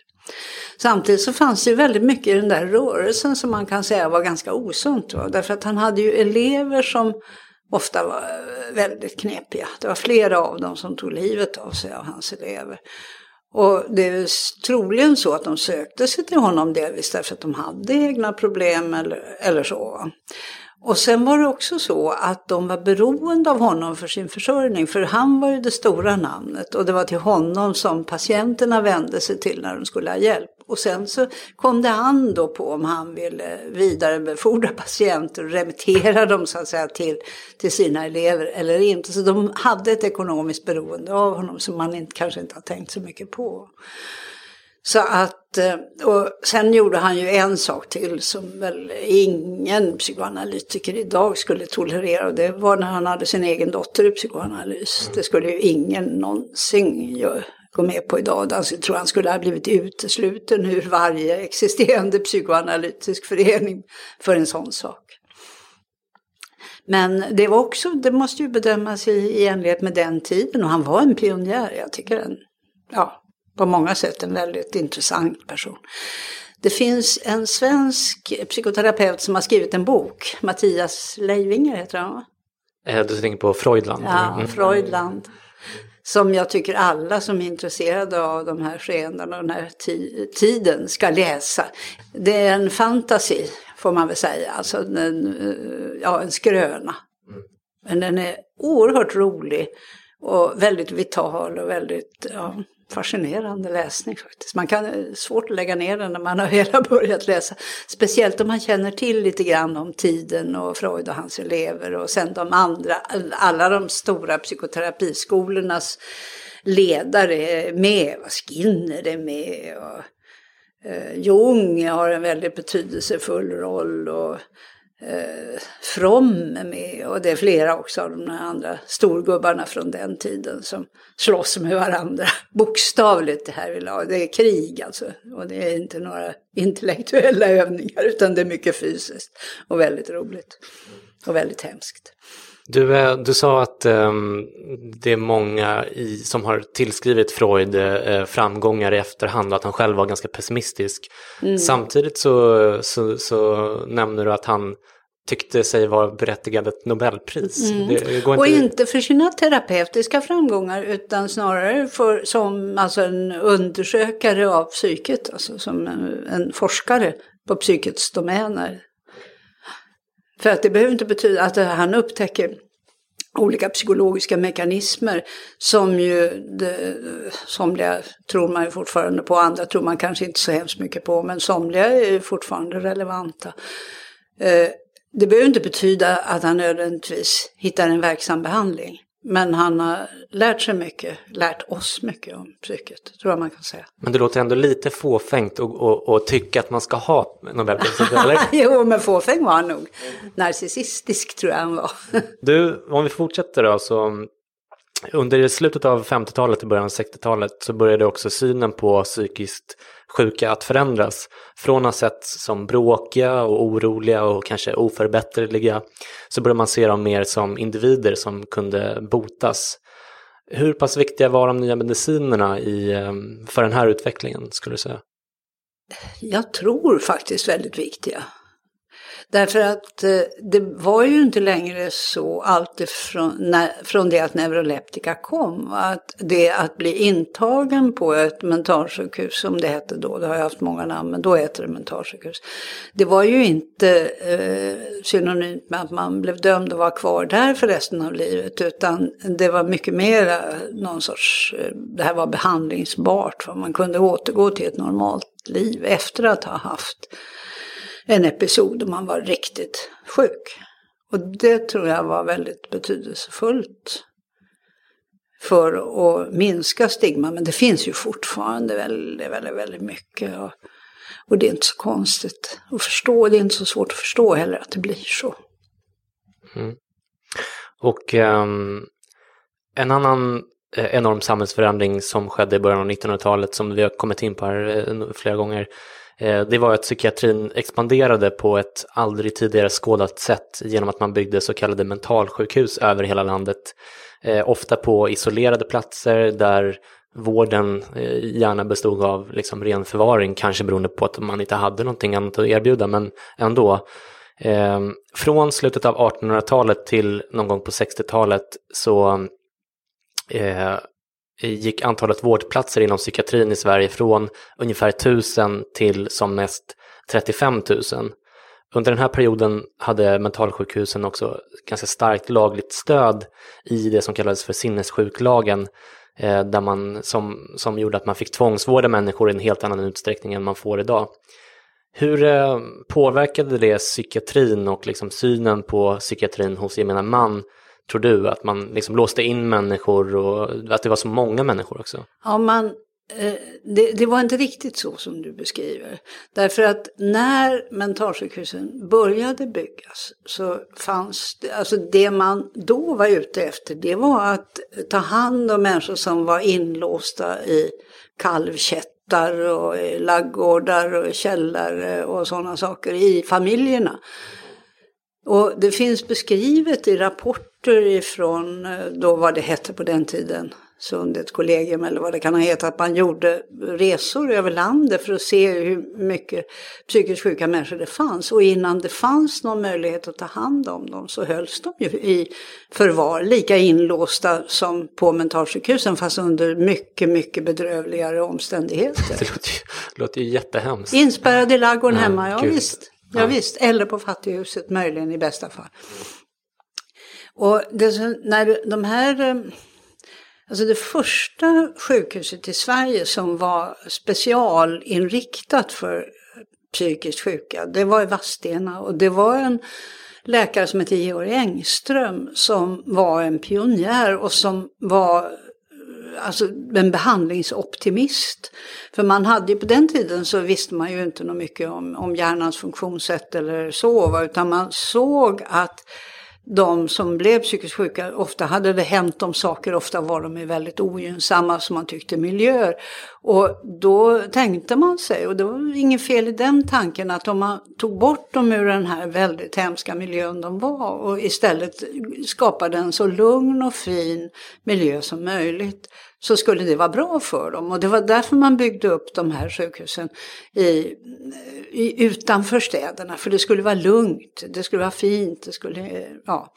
Samtidigt så fanns det väldigt mycket i den där rörelsen som man kan säga var ganska osunt. Va? Därför att han hade ju elever som ofta var eh, väldigt knepiga. Det var flera av dem som tog livet av sig av hans elever. Och det är troligen så att de sökte sig till honom delvis därför att de hade egna problem eller, eller så. Och sen var det också så att de var beroende av honom för sin försörjning. För han var ju det stora namnet och det var till honom som patienterna vände sig till när de skulle ha hjälp. Och sen så kom det an då på om han ville vidarebefordra patienter och remittera dem så att säga till, till sina elever eller inte. Så de hade ett ekonomiskt beroende av honom som man inte, kanske inte har tänkt så mycket på. Så att, eh, och sen gjorde han ju en sak till som väl ingen psykoanalytiker idag skulle tolerera och det var när han hade sin egen dotter i psykoanalys. Det skulle ju ingen någonsin gå med på idag. Alltså, jag tror han skulle ha blivit utesluten ur varje existerande psykoanalytisk förening för en sån sak. Men det var också, det måste ju bedömas i, i enlighet med den tiden och han var en pionjär. Jag tycker en, ja, på många sätt en väldigt intressant person. Det finns en svensk psykoterapeut som har skrivit en bok, Mattias Leivinger heter han va? Eh, du tänker på Freudland? Ja, mm. Freudland. Som jag tycker alla som är intresserade av de här skeendena och den här tiden ska läsa. Det är en fantasi, får man väl säga, alltså en, eh, ja, en skröna. Men den är oerhört rolig och väldigt vital och väldigt, ja, fascinerande läsning faktiskt. Man kan, eh, svårt att lägga ner den när man har hela börjat läsa. Speciellt om man känner till lite grann om tiden och Freud och hans elever och sen de andra, alla de stora psykoterapiskolornas ledare är med. Skinner är med och eh, Jung har en väldigt betydelsefull roll. och eh, From är med och det är flera också av de andra storgubbarna från den tiden som slåss med varandra. Bokstavligt det här vill ha. Det är krig alltså och det är inte några intellektuella övningar utan det är mycket fysiskt och väldigt roligt och väldigt hemskt. Du, eh, du sa att um, det är många i, som har tillskrivit Freud uh, framgångar i efterhand och att han själv var ganska pessimistisk. Mm. Samtidigt så, så, så nämner du att han tyckte sig vara berättigad ett Nobelpris. Mm. Det, det inte... Och inte för sina terapeutiska framgångar utan snarare för, som alltså en undersökare av psyket, alltså som en, en forskare på psykets domäner. För att det behöver inte betyda att han upptäcker olika psykologiska mekanismer som ju det, somliga tror man ju fortfarande på, andra tror man kanske inte så hemskt mycket på, men somliga är fortfarande relevanta. Eh, det behöver inte betyda att han nödvändigtvis hittar en verksam behandling. Men han har lärt sig mycket, lärt oss mycket om psyket, tror jag man kan säga. Men det låter ändå lite fåfängt att tycka att man ska ha Nobelpriset, eller? jo, men fåfäng var han nog. Narcissistisk tror jag han var. du, om vi fortsätter då, så under slutet av 50-talet och början av 60-talet så började också synen på psykiskt sjuka att förändras. Från att ha sett som bråkiga och oroliga och kanske oförbätterliga så började man se dem mer som individer som kunde botas. Hur pass viktiga var de nya medicinerna i, eh, för den här utvecklingen skulle du säga? Jag tror faktiskt väldigt viktiga. Därför att eh, det var ju inte längre så alltifrån när, från det att neuroleptika kom. Att det att bli intagen på ett mentalsjukhus som det hette då, det har jag haft många namn, men då heter det mentalsjukhus. Det var ju inte eh, synonymt med att man blev dömd och var kvar där för resten av livet. Utan det var mycket mer eh, någon sorts, eh, det här var behandlingsbart. För man kunde återgå till ett normalt liv efter att ha haft en episod då man var riktigt sjuk. Och det tror jag var väldigt betydelsefullt för att minska stigma. Men det finns ju fortfarande väldigt, väldigt, väldigt mycket. Och, och det är inte så konstigt att förstå. Det är inte så svårt att förstå heller att det blir så. Mm. Och um, en annan eh, enorm samhällsförändring som skedde i början av 1900-talet som vi har kommit in på här eh, flera gånger Eh, det var att psykiatrin expanderade på ett aldrig tidigare skådat sätt genom att man byggde så kallade mentalsjukhus över hela landet. Eh, ofta på isolerade platser där vården eh, gärna bestod av liksom ren förvaring, kanske beroende på att man inte hade någonting annat att erbjuda, men ändå. Från slutet av 1800-talet till någon gång på 60-talet så gick antalet vårdplatser inom psykiatrin i Sverige från ungefär 1000 till som mest 35 000. Under den här perioden hade mentalsjukhusen också ganska starkt lagligt stöd i det som kallades för sinnessjuklagen, eh, där man, som, som gjorde att man fick tvångsvårda människor i en helt annan utsträckning än man får idag. Hur eh, påverkade det psykiatrin och liksom synen på psykiatrin hos gemene man tror du? Att man liksom låste in människor och att det var så många människor också? Ja, man, eh, det, det, var inte riktigt så som du beskriver. Därför att när mentalsjukhusen började byggas så fanns det, alltså det man då var ute efter det var att ta hand om människor som var inlåsta i kalvkättar och laggårdar och källare och sådana saker i familjerna. Och det finns beskrivet i rapporter ifrån eh, då vad det hette på den tiden, Sundhetskollegium eller vad det kan ha hetat, att man gjorde resor över landet för att se hur mycket psykiskt sjuka människor det fanns. Och innan det fanns någon möjlighet att ta hand om dem så hölls de ju i förvar, lika inlåsta som på mentalsjukhusen fast under mycket, mycket bedrövligare omständigheter. Det låter ju, låter ju jättehemskt. Inspärrade i ladugården hemma, ja Gud. visst. Ja, visst, eller på fattighuset möjligen i bästa fall. Och det, när de här, eh, alltså det första sjukhuset i Sverige som var specialinriktat för psykiskt sjuka, det var i Vadstena. Och det var en läkare som hette Georg Engström som var en pionjär och som var alltså en behandlingsoptimist. För man hade ju på den tiden så visste man ju inte något mycket om, om hjärnans funktionssätt eller så, utan man såg att de som blev psykiskt sjuka, ofta hade det hänt dem saker, ofta var de i väldigt ogynnsamma som man tyckte miljöer. Och då tänkte man sig, och det var inget fel i den tanken, att om man tog bort dem ur den här väldigt hemska miljön de var och istället skapade en så lugn och fin miljö som möjligt så skulle det vara bra för dem. Och det var därför man byggde upp de här sjukhusen i, i, utanför städerna. För det skulle vara lugnt, det skulle vara fint, det skulle, ja.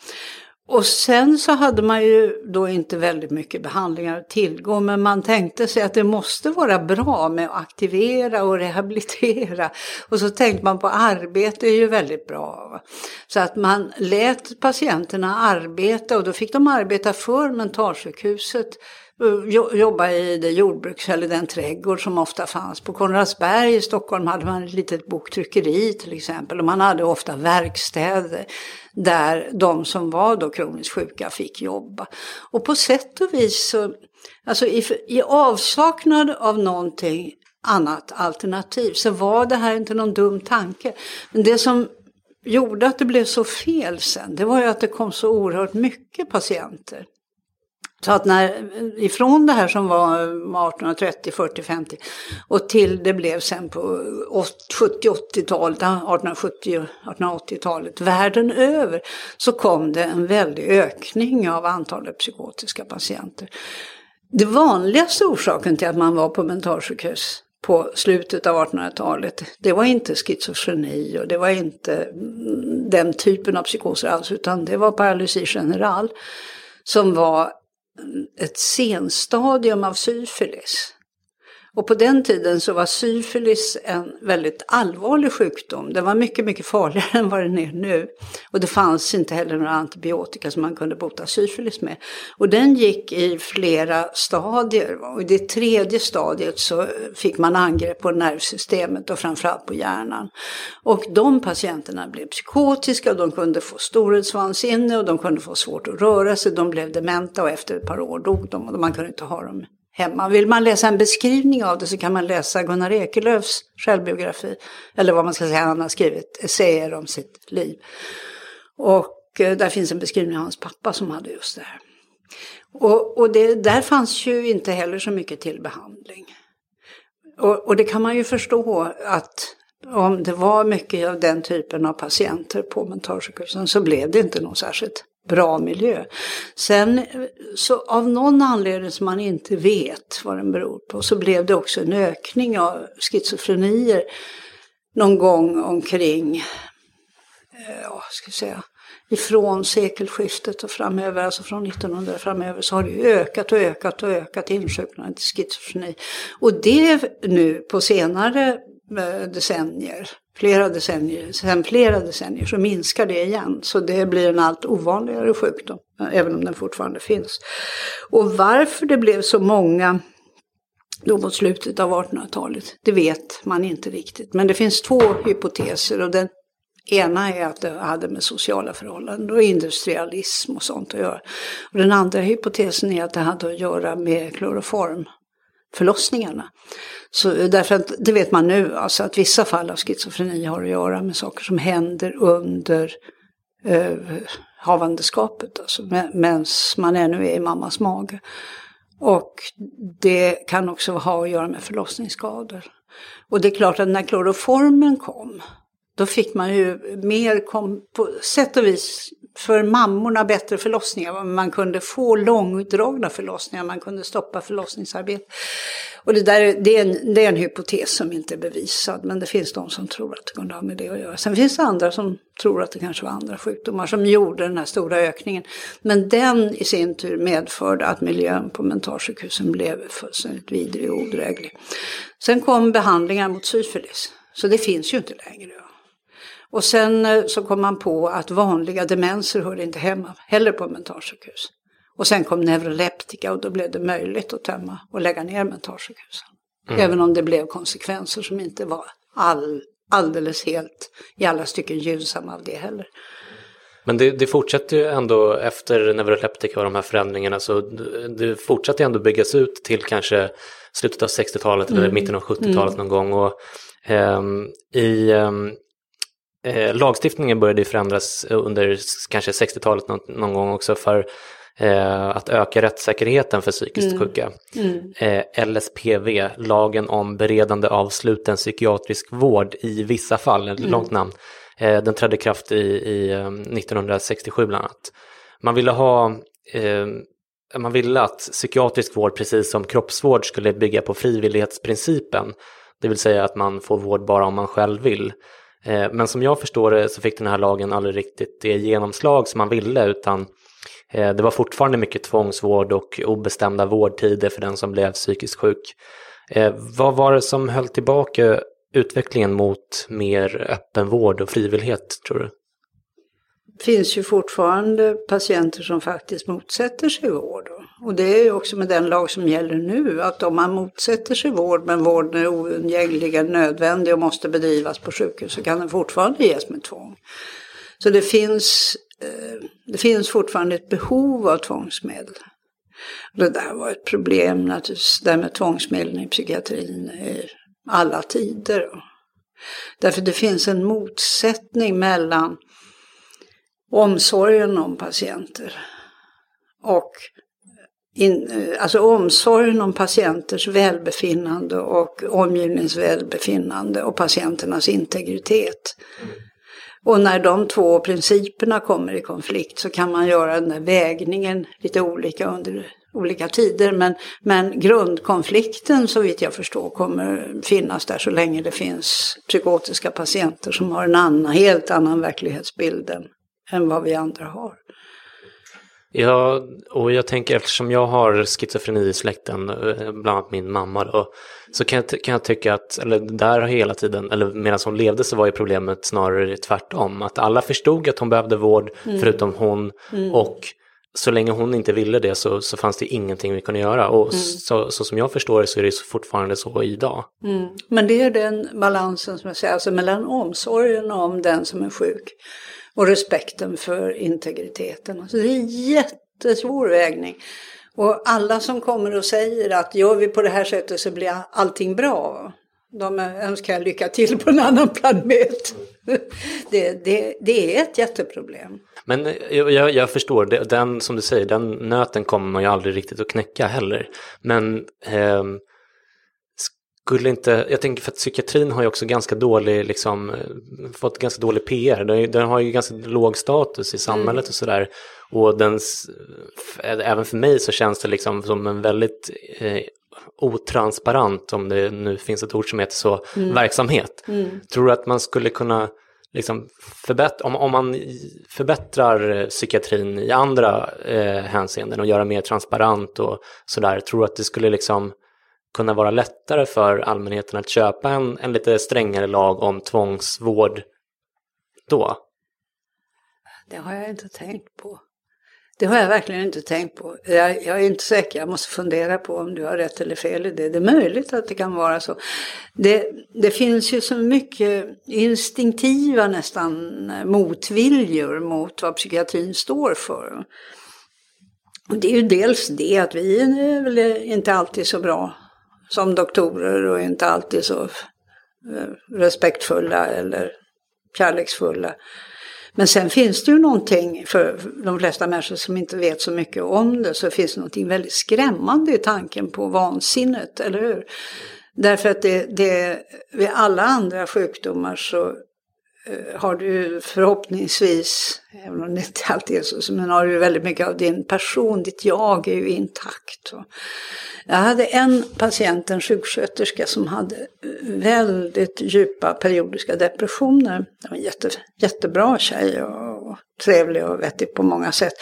Och sen så hade man ju då inte väldigt mycket behandlingar att tillgå men man tänkte sig att det måste vara bra med att aktivera och rehabilitera. Och så tänkte man på arbete är ju väldigt bra. Så att man lät patienterna arbeta och då fick de arbeta för mentalsjukhuset Eh, jobba i det jordbruks eller den trädgård som ofta fanns. På Konradsberg i Stockholm hade man ett litet boktryckeri till exempel. Och man hade ofta verkstäder där de som var då kroniskt sjuka fick jobba. Och på sätt och vis så, alltså i, i avsaknad av någonting annat alternativ så var det här inte någon dum tanke. Men det som gjorde att det blev så fel sen, det var ju att det kom så oerhört mycket patienter. Så att när, ifrån det här som var 1830, 40, 50 och till det blev sen på 70-80-talet, 1870 1880-talet, världen över, så kom det en väldig ökning av antalet psykotiska patienter. Det vanligaste orsaken till att man var på mentalsjukhus på slutet av 1800-talet, det var inte schizofreni och det var inte mm, den typen av psykoser alls, utan det var paralysi general som var ett senstadium av syfilis. Och på den tiden så var syfilis en väldigt allvarlig sjukdom. Den var mycket, mycket farligare än vad den är nu. Och det fanns inte heller några antibiotika som man kunde bota syfilis med. Och den gick i flera stadier. Och i det tredje stadiet så fick man angrepp på nervsystemet och framförallt på hjärnan. Och de patienterna blev psykotiska, och de kunde få storhetsvansinne och de kunde få svårt att röra sig. De blev dementa och efter ett par år dog de och man kunde inte ha dem hemma. Vill man läsa en beskrivning av det så kan man läsa Gunnar Ekelöfs självbiografi. Eller vad man ska säga, han har skrivit essäer om sitt liv. Och eh, där finns en beskrivning av hans pappa som hade just det här. Och, och det, där fanns ju inte heller så mycket till behandling. Och, och det kan man ju förstå att om det var mycket av den typen av patienter på mentalsjukhusen så blev det inte något särskilt bra miljö. Sen så av någon anledning som man inte vet vad den beror på så blev det också en ökning av schizofrenier någon gång omkring, eh, ja, ska jag säga, ifrån sekelskiftet och framöver, alltså från 1900 framöver, så har det ökat och ökat och ökat insjuknandet i schizofreni. Och det nu på senare eh, decennier flera decennier, sen flera decennier så minskar det igen. Så det blir en allt ovanligare sjukdom, även om den fortfarande finns. Och varför det blev så många då mot slutet av 1800-talet, det vet man inte riktigt. Men det finns två hypoteser och den ena är att det hade med sociala förhållanden och industrialism och sånt att göra. Och den andra hypotesen är att det hade att göra med kloroformförlossningarna. Så därför att det vet man nu, alltså att vissa fall av schizofreni har att göra med saker som händer under eh, havandeskapet, alltså medan man ännu är i mammas mage. Och det kan också ha att göra med förlossningsskador. Och det är klart att när kloroformen kom, då fick man ju mer, kom, på sätt och vis för mammorna bättre förlossningar. Man kunde få långdragna förlossningar, man kunde stoppa förlossningsarbete. Och det, där, det, är en, det är en hypotes som inte är bevisad, men det finns de som tror att det kunde ha med det att göra. Sen finns det andra som tror att det kanske var andra sjukdomar som gjorde den här stora ökningen. Men den i sin tur medförde att miljön på mentalsjukhusen blev fullständigt vidrig och odräglig. Sen kom behandlingar mot syfilis, så det finns ju inte längre. Och sen eh, så kom man på att vanliga demenser hörde inte hemma heller på mentalsjukhus. Och sen kom neuroleptika och då blev det möjligt att tömma och lägga ner mentalsjukhusen. Mm. Även om det blev konsekvenser som inte var all, alldeles helt i alla stycken gynnsamma av det heller. Men det, det fortsätter ju ändå efter neuroleptika och de här förändringarna så det fortsätter ändå byggas ut till kanske slutet av 60-talet mm. eller mitten av 70-talet mm. någon gång. Och, um, i, um, eh, lagstiftningen började förändras under kanske 60-talet någon, någon gång också för eh, att öka rättssäkerheten för psykiskt sjuka. Eh, LSPV, lagen om beredande av sluten psykiatrisk vård i vissa fall, ett långt namn. Eh, den trädde i kraft i, i eh, 1967 bland annat. Man ville ha eh, man ville att psykiatrisk vård, precis som kroppsvård, skulle bygga på frivillighetsprincipen. Det vill säga att man får vård bara om man själv vill. Eh, men som jag förstår det så fick den här lagen aldrig riktigt det genomslag som man ville utan eh, det var fortfarande mycket tvångsvård och obestämda vårdtider för den som blev psykiskt sjuk. Eh, vad var det som höll tillbaka utvecklingen mot mer öppenvård och frivillighet tror du? Det finns ju fortfarande patienter som faktiskt motsätter sig vård. Och det är ju också med den lag som gäller nu, att om man motsätter sig vård men vården är oundgängligen nödvändig och måste bedrivas på sjukhus så kan den fortfarande ges med tvång. Så det finns, eh, det finns fortfarande ett behov av tvångsmedel. Det där var ett problem naturligtvis, det där med tvångsmedel i psykiatrin i alla tider. Därför det finns en motsättning mellan omsorgen om patienter och in, alltså omsorgen om patienters välbefinnande och omgivningens välbefinnande och patienternas integritet. Och när de två principerna kommer i konflikt så kan man göra den där vägningen lite olika under olika tider. Men, men grundkonflikten så vitt jag förstår kommer finnas där så länge det finns psykotiska patienter som har en annan, helt annan verklighetsbild än, än vad vi andra har. Ja, och jag tänker eftersom jag har schizofreni i släkten, eh, bland annat min mamma då, så kan jag, kan jag tycka att, eller där har hela tiden, eller medan hon levde så var ju problemet snarare tvärtom, att alla förstod att hon behövde vård förutom hon. Och så länge hon inte ville det så, så fanns det ingenting vi kunde göra. Och så, så som jag förstår det så är det fortfarande så idag. Men det är den balansen som jag säger, alltså mellan omsorgen om den som är sjuk och respekten för integriteten. Så det är en jättesvår vägning. Och alla som kommer och säger att gör vi på det här sättet så blir allting bra. De önskar jag lycka till på en annan planet. Det, det, det är ett jätteproblem. Men eh, jag, jag, förstår, den som du säger, den nöten kommer man ju aldrig riktigt att knäcka heller. Men eh, skulle inte, jag tänker för att psykiatrin har ju också ganska dålig, liksom, eh, fått ganska dålig PR. Den, den har ju ganska låg status i samhället och sådär. Och den, f- även för mig så känns det liksom som en väldigt eh, otransparent, om det nu finns ett ord som heter så, verksamhet. Tror du att man skulle kunna liksom förbättra, om, om man förbättrar eh, psykiatrin i andra eh, hänseenden och göra mer transparent och sådär, tror du att det skulle liksom kunna vara lättare för allmänheten att köpa en, en lite strängare lag om tvångsvård då? Det har jag inte tänkt på. Det har jag verkligen inte tänkt på. Jag, jag är inte säker, jag måste fundera på om du har rätt eller fel i det. Det är möjligt att det kan vara så. Det, det finns ju så mycket instinktiva nästan motviljor mot vad psykiatrin står för. Och det är ju dels det att vi är väl inte alltid så bra som doktorer och inte alltid så eh, respektfulla eller kärleksfulla. Men sen finns det ju någonting för de flesta människor som inte vet så mycket om det så finns det någonting väldigt skrämmande i tanken på vansinnet, eller hur? Därför att det, det vid alla andra sjukdomar så Eh, har du förhoppningsvis, även om det inte alltid är så, men har du väldigt mycket av din person, ditt jag är ju intakt. Jag hade en patient, en sjuksköterska, som hade väldigt djupa periodiska depressioner. Det var en jätte, jättebra tjej och trevlig och vettig på många sätt.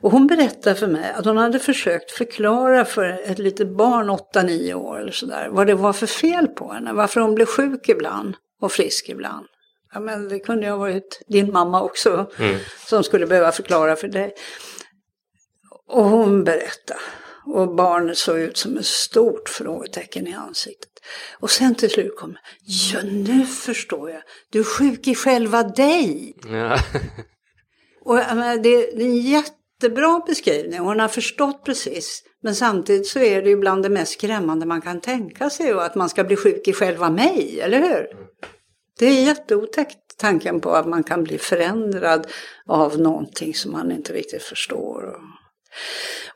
Och hon berättade för mig att hon hade försökt förklara för ett litet barn, 8-9 år eller sådär, vad det var för fel på henne, varför hon blev sjuk ibland och frisk ibland. Ja, men det kunde ju ha varit din mamma också som skulle behöva förklara för dig. Och hon berättade. Och barnet såg ut som ett stort frågetecken i ansiktet. Och sen till slut kom ja nu förstår jag, du är sjuk i själva dig. Ja. Och menar, det är en jättebra beskrivning, hon har förstått precis. Men samtidigt så är det ju bland det mest skrämmande man kan tänka sig och att man ska bli sjuk i själva mig, eller hur? Det är jätteotäckt Tanken på att man kan bli förändrad av någonting som man inte riktigt förstår.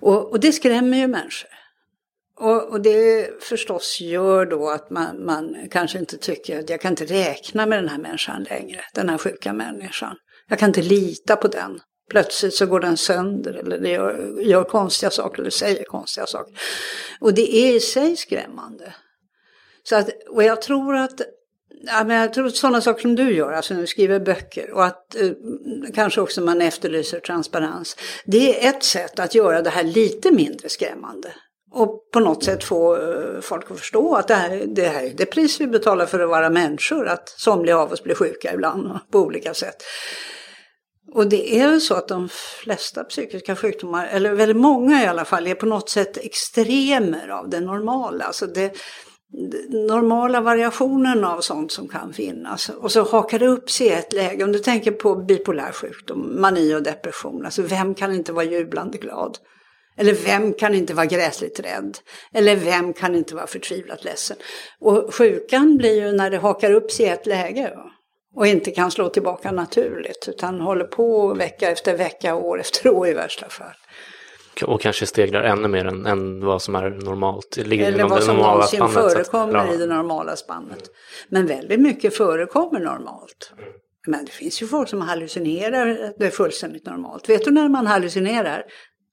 Och, och det skrämmer ju människor. Och, och, det förstås gör då att man, man kanske inte tycker att jag kan inte räkna med den här människan längre, den här sjuka människan. Jag kan inte lita på den. Plötsligt så går den sönder eller gör, gör konstiga saker eller säger konstiga saker. Och det är i sig skrämmande. Så att, och jag tror att Ja, men jag tror att sådana saker som du gör, alltså när du skriver böcker och att eh, kanske också man efterlyser transparens. Det är ett sätt att göra det här lite mindre skrämmande. Och på något sätt få eh, folk att förstå att det här, det här är det pris vi betalar för att vara människor. Att somliga av oss blir sjuka ibland på olika sätt. Och det är väl så att de flesta psykiska sjukdomar, eller väldigt många i alla fall, är på något sätt extremer av det normala. Alltså det, normala variationen av sånt som kan finnas. Och så hakar det upp sig i ett läge. Om du tänker på bipolär sjukdom, mani och depression. Alltså vem kan inte vara jublande glad? Eller vem kan inte vara gräsligt rädd? Eller vem kan inte vara förtvivlat ledsen? Och sjukan blir ju när det hakar upp sig i ett läge. Och inte kan slå tillbaka naturligt. Utan håller på vecka efter vecka, år efter år i värsta fall. Och kanske stegrar ännu mer än, än vad som är normalt. Ligger Eller vad som någonsin förekommer ja. i det normala spannet. Men väldigt mycket förekommer normalt. Men det finns ju folk som hallucinerar, det är fullständigt normalt. Vet du när man hallucinerar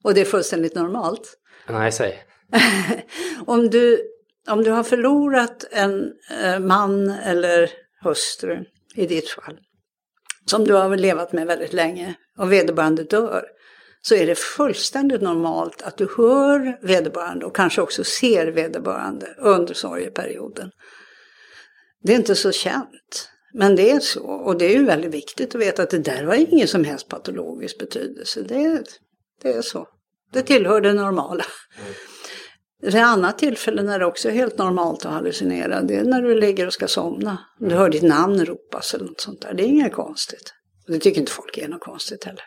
och det är fullständigt normalt? Nej, säg. om, du, om du har förlorat en eh, man eller hustru, i ditt fall, som du har levat med väldigt länge och vederbörande dör, så är det fullständigt normalt att du hör vederbörande och kanske också ser vederbörande under sorgeperioden. Det är inte så känt, men det är så. Och det är ju väldigt viktigt att veta att det där har ingen som helst patologisk betydelse. Det, det är så. Det tillhör det normala. Ett annat tillfälle när det också är helt normalt att hallucinera, det är när du ligger och ska somna. Du hör ditt namn ropas eller något sånt där. Det är inget konstigt. Det tycker inte folk är något konstigt heller.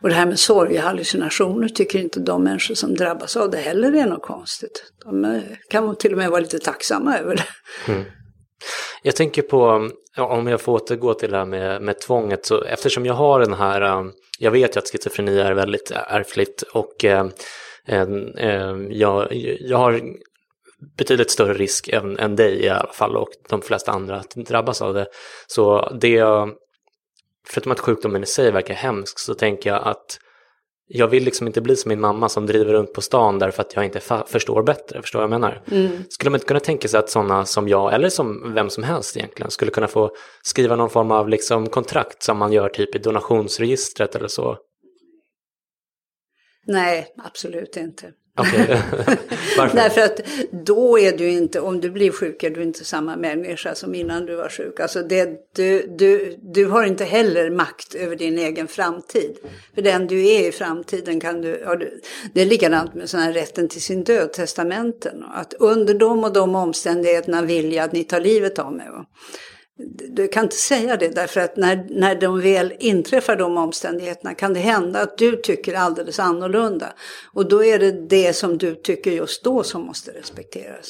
Och det här med sorgehallucinationer tycker inte de människor som drabbas av det heller är något konstigt. De eh, kan till och med vara lite tacksamma över det. Mm. Jag tänker på, om jag får återgå till det här med, med tvånget, så eftersom jag har den här, eh, jag vet ju att schizofreni är väldigt ärftligt och eh, eh, jag, jag har betydligt större risk än, än dig i alla fall och de flesta andra att drabbas av det. Så det förutom att sjukdomen i sig verkar hemsk så tänker jag att jag vill liksom inte bli som min mamma som driver runt på stan därför att jag inte förstår bättre, förstår jag menar? Mm. Skulle man inte kunna tänka sig att sådana som jag, eller som vem som helst egentligen, skulle kunna få skriva någon form av liksom kontrakt som man gör typ i donationsregistret eller så? Nej, absolut inte. Okay. Varför? Därför att då är du inte, om du blir sjuk är du inte samma människa som innan du var sjuk. Alltså det, du, du, du har inte heller makt över din egen framtid. För den du är i framtiden kan du, ja, det är likadant med sån här rätten till sin död, testamenten. Att under de och de omständigheterna vill jag att ni tar livet av mig. Du kan inte säga det därför att när, när de väl inträffar de omständigheterna kan det hända att du tycker alldeles annorlunda. Och då är det det som du tycker just då som måste respekteras.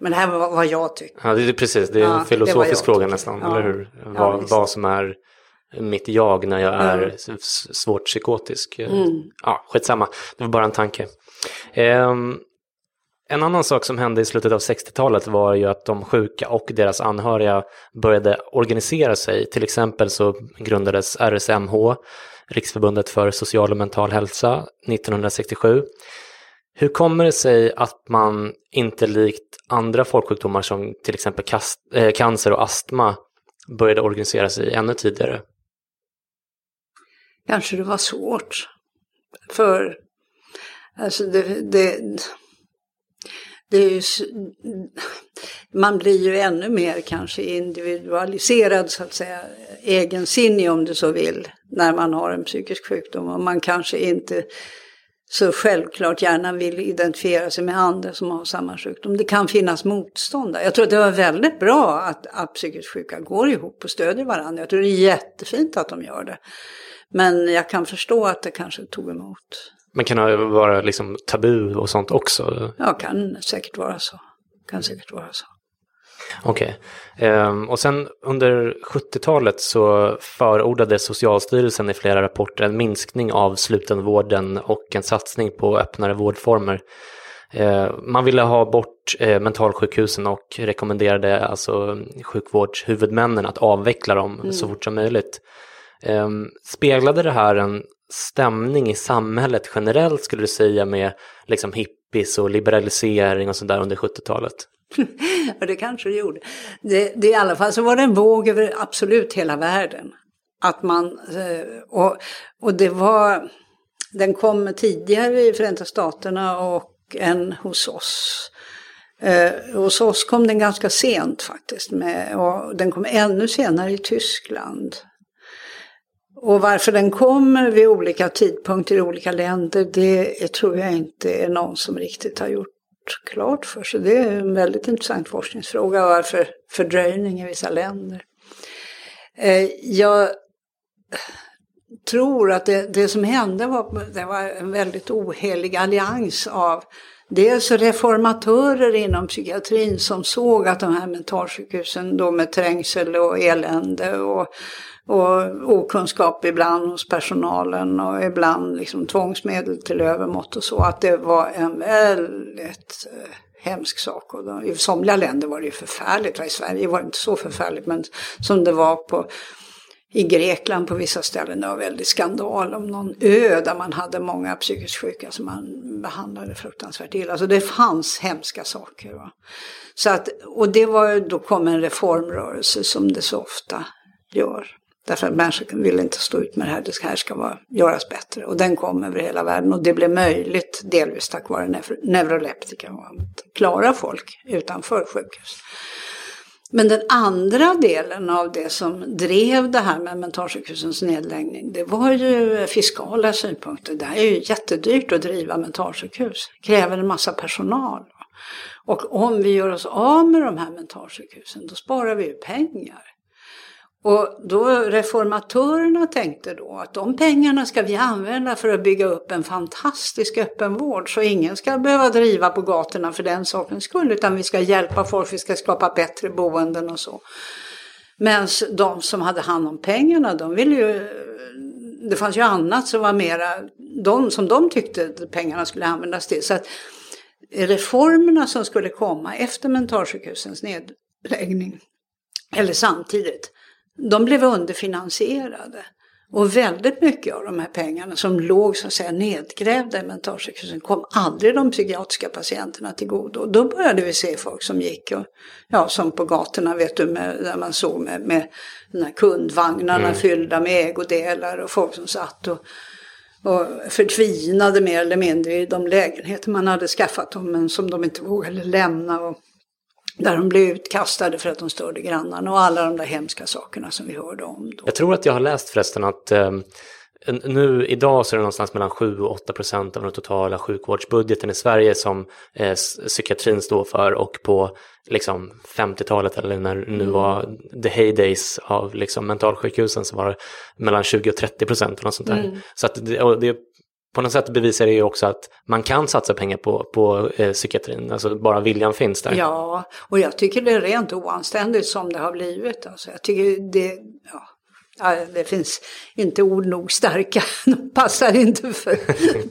Men det här var vad jag tycker. Ja, det är precis. Det är ja, en filosofisk fråga nästan, ja. eller hur? Vad, ja, vad som är mitt jag när jag är mm. svårt psykotisk. Mm. Ja, skitsamma. Det var bara en tanke. Um, en annan sak som hände i slutet av 60-talet var ju att de sjuka och deras anhöriga började organisera sig. Till exempel så grundades RSMH, Riksförbundet för social och mental hälsa, 1967. Hur kommer det sig att man inte likt andra folksjukdomar som till exempel eh, cancer och astma började organisera sig ännu tidigare? Kanske det var svårt. För alltså det, det ju, man blir ju ännu mer kanske individualiserad så att säga, egensinnig om du så vill, när man har en psykisk sjukdom. Och man kanske inte så självklart gärna vill identifiera sig med andra som har samma sjukdom. Det kan finnas motstånd där. Jag tror att det var väldigt bra att, att psykiskt sjuka går ihop och stödjer varandra. Jag tror det är jättefint att de gör det. Men jag kan förstå att det kanske tog emot. Men kan det vara liksom tabu och sånt också? Ja, kan säkert vara så. Kan säkert vara så. Okej. Ehm, och sen under 70-talet så förordade Socialstyrelsen i flera rapporter en minskning av slutenvården och en satsning på öppnare vårdformer. Ehm, man ville ha bort eh, mentalsjukhusen och rekommenderade alltså sjukvårdshuvudmännen att avveckla dem så fort som möjligt. Ehm, speglade det här en stämning i samhället generellt skulle du säga med liksom hippies och liberalisering och sådär under 70-talet? Ja, det kanske det gjorde. Det, det, I alla fall så var det en våg över absolut hela världen. Att man, eh, och, och det var, den kom tidigare i Förenta Staterna och en hos oss. Eh, hos oss kom den ganska sent faktiskt, med, och den kom ännu senare i Tyskland. Och varför den kommer vid olika tidpunkter i olika länder, det tror jag inte är någon som riktigt har gjort klart för sig. Det är en väldigt intressant forskningsfråga, varför fördröjning i vissa länder. Eh, jag tror att det, det som hände var, det var en väldigt ohelig allians av dels reformatörer inom psykiatrin som såg att de här mentalsjukhusen då med trängsel och elände och och okunskap ibland hos personalen och ibland liksom tvångsmedel till övermått och så. Att det var en väldigt eh, hemsk sak. Och då, I somliga länder var det ju förfärligt. I Sverige var det inte så förfärligt men som det var på i Grekland på vissa ställen. Det var väldigt skandal om någon ö där man hade många psykiskt sjuka som man behandlade fruktansvärt illa. Så det fanns hemska saker. Va? Så att, och det var då kom en reformrörelse som det så ofta gör. Därför att människor vill inte stå ut med det här, det här ska vara, göras bättre. Och den kom över hela världen och det blev möjligt delvis tack vare neuroleptika att klara folk utanför sjukhus. Men den andra delen av det som drev det här med mentalsjukhusens nedläggning, det var ju fiskala synpunkter. Det här är ju jättedyrt att driva mentalsjukhus, kräver en massa personal. Och om vi gör oss av med de här mentalsjukhusen, då sparar vi ju pengar. Och då reformatörerna tänkte då att de pengarna ska vi använda för att bygga upp en fantastisk öppenvård så ingen ska behöva driva på gatorna för den sakens skull utan vi ska hjälpa folk, vi ska skapa bättre boenden och så. Men de som hade hand om pengarna, de ville ju... Det fanns ju annat som var mera, de som de tyckte pengarna skulle användas till. Så att reformerna som skulle komma efter mentalsjukhusens nedläggning, eller samtidigt, de blev underfinansierade. Och väldigt mycket av de här pengarna som låg så att säga nedgrävda i mentalsjukhusen kom aldrig de psykiatriska patienterna till godo. Och då började vi se folk som gick och, ja som på gatorna vet du, med, där man såg med, med de här kundvagnarna mm. fyllda med ägodelar och folk som satt och, och förtvinade mer eller mindre i de lägenheter man hade skaffat dem men som de inte vågade lämna. Och, där de blev utkastade för att de störde grannarna och alla de där hemska sakerna som vi hörde om. Då. Jag tror att jag har läst förresten att eh, nu idag så är det någonstans mellan 7 och 8 procent av den totala sjukvårdsbudgeten i Sverige som eh, psykiatrin står för och på liksom 50-talet eller när det nu mm. var the heydays av liksom mentalsjukhusen så var det mellan 20 och 30 procent och något sånt där. Mm. Så att det, det på något sätt bevisar det ju också att man kan satsa pengar på, på eh, psykiatrin, alltså bara viljan finns där. Ja, och jag tycker det är rent oanständigt som det har blivit. Alltså, jag tycker det, ja, det finns inte ord nog starka, de passar inte för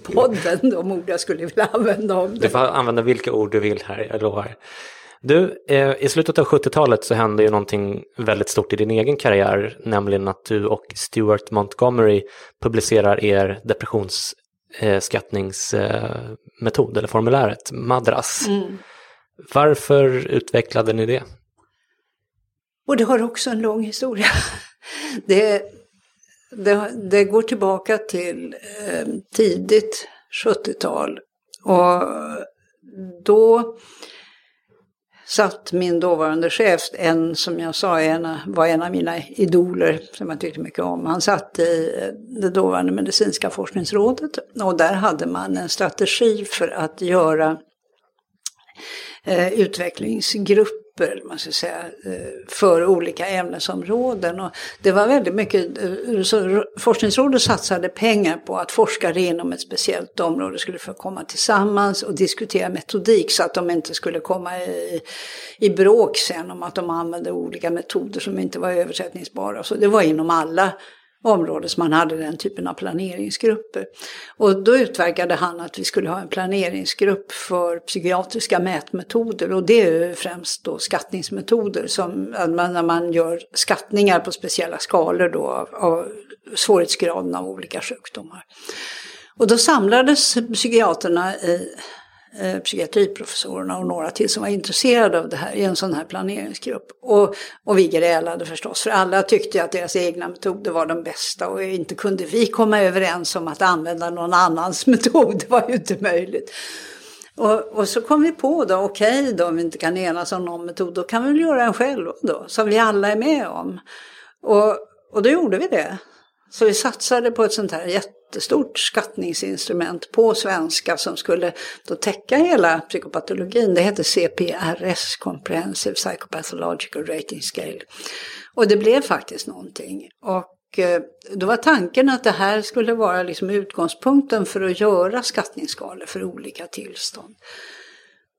podden, de ord jag skulle vilja använda om det. Du får använda vilka ord du vill här, jag lovar. Du, eh, i slutet av 70-talet så hände ju någonting väldigt stort i din egen karriär, nämligen att du och Stuart Montgomery publicerar er depressions skattningsmetod eller formuläret, Madras. Mm. Varför utvecklade ni det? Och det har också en lång historia. Det, det, det går tillbaka till eh, tidigt 70-tal. Och då satt min dåvarande chef, en som jag sa en, var en av mina idoler som jag tyckte mycket om. Han satt i eh, det dåvarande medicinska forskningsrådet och där hade man en strategi för att göra eh, utvecklingsgrupper grupper man ska säga, eh, för olika ämnesområden. Och det var väldigt mycket, eh, så Forskningsrådet satsade pengar på att forskare inom ett speciellt område skulle få komma tillsammans och diskutera metodik så att de inte skulle komma i, i bråk sen om att de använde olika metoder som inte var översättningsbara. Så det var inom alla område som man hade den typen av planeringsgrupper. Och då utverkade han att vi skulle ha en planeringsgrupp för psykiatriska mätmetoder och det är främst då skattningsmetoder som när man gör skattningar på speciella skalor då av, av svårighetsgraden av olika sjukdomar. Och då samlades psykiaterna i eh, psykiatriprofessorerna och några till som var intresserade av det här i en sån här planeringsgrupp. Och, och vi grälade förstås, för alla tyckte att deras egna metoder var de bästa och inte kunde vi komma överens om att använda någon annans metod, det var ju inte möjligt. Och, och, så kom vi på då, okej okay, då om vi inte kan enas om någon metod, då kan vi väl göra en själva då, som vi alla är med om. Och, och då gjorde vi det. Så vi satsade på ett sånt här jättestort skattningsinstrument på svenska som skulle då täcka hela psykopatologin. Det hette CPRS, Comprehensive Psychopathological Rating Scale. Och det blev faktiskt någonting. Och eh, då var tanken att det här skulle vara liksom utgångspunkten för att göra skattningsskalor för olika tillstånd.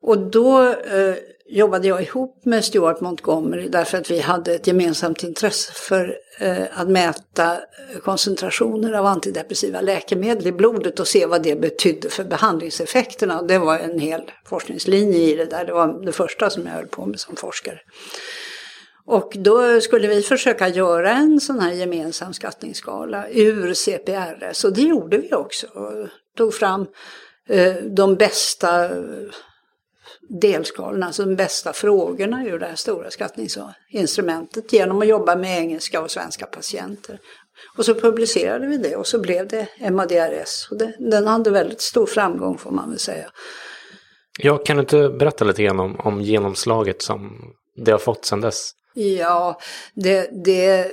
Och då eh, jobbade jag ihop med Stuart Montgomery därför att vi hade ett gemensamt intresse för eh, att mäta eh, koncentrationer av antidepressiva läkemedel i blodet och se vad det betydde för behandlingseffekterna. Det var en hel forskningslinje i det där. Det var det första som jag höll på med som forskare. Och då skulle vi försöka göra en sån här gemensam skattningsskala ur CPRS och det gjorde vi också. Och tog fram eh, de bästa delskalorna, alltså de bästa frågorna ur det här stora skattningsinstrumentet genom att jobba med engelska och svenska patienter. Och så publicerade vi det och så blev det MADRS. Och det, den hade väldigt stor framgång får man väl säga. Ja, kan du inte berätta lite grann om, om genomslaget som det har fått sedan dess? Ja, det, det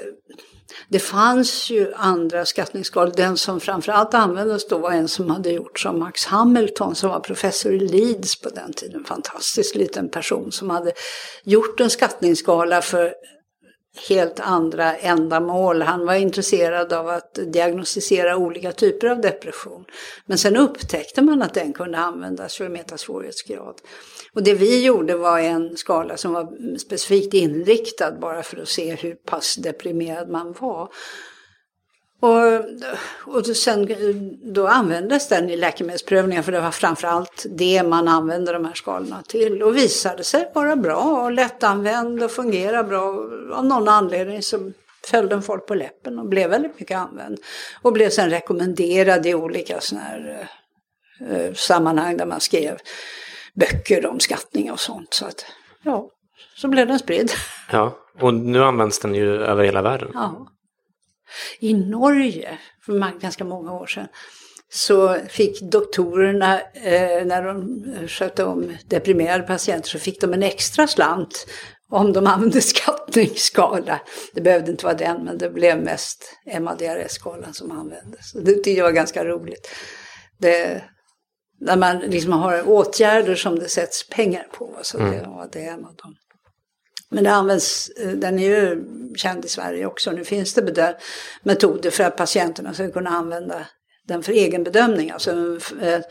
det fanns ju andra skattningsskalor. Den som framförallt användes då var en som hade gjorts av Max Hamilton som var professor i Leeds på den tiden. En fantastisk liten person som hade gjort en skattningsskala för helt andra ändamål. Han var intresserad av att diagnostisera olika typer av depression. Men sen upptäckte man att den kunde användas för att mäta svårighetsgrad. Och det vi gjorde var en skala som var specifikt inriktad bara för att se hur pass deprimerad man var. Och, och sen, då användes den i läkemedelsprövningar för det var framförallt det man använde de här skalorna till. Och visade sig vara bra och lättanvänd och fungera bra. Av någon anledning så föll den folk på läppen och blev väldigt mycket använd. Och blev sen rekommenderad i olika sådana här, eh, sammanhang där man skrev böcker om skattning och sånt. Så att, ja, så blev den spridd. Ja, och nu används den ju över hela världen. Ja. I Norge, för ganska många år sedan, så fick doktorerna, eh, när de skötte om deprimerade patienter, så fick de en extra slant om de använde skattningsskala. Det behövde inte vara den, men det blev mest MADRS-skalan som användes. Det tyckte jag var ganska roligt. Det, när man liksom har åtgärder som det sätts pengar på. Så mm. det, ja, det är en av dem. Men det används, eh, den är ju känd i Sverige också. Nu finns det metoder för att patienterna ska kunna använda den för egen bedömning. Alltså en, eh,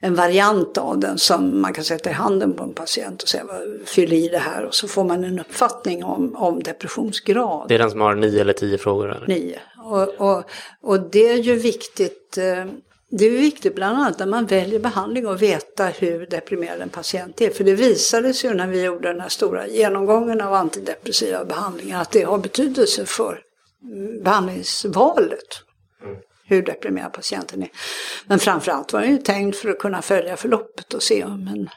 en variant av den som man kan sätta i handen på en patient och säga fyll i det här och så får man en uppfattning om, om depressionsgrad. Det är den som har nio eller tio frågor? Eller? Nio. Och, och, och det är ju viktigt eh, det är viktigt bland annat när man väljer behandling att veta hur deprimerad en patient är. För det visade sig ju när vi gjorde den här stora genomgången av antidepressiva behandlingar att det har betydelse för behandlingsvalet. Hur deprimerad patienten är. Men framförallt var den ju tänkt för att kunna följa förloppet och se om en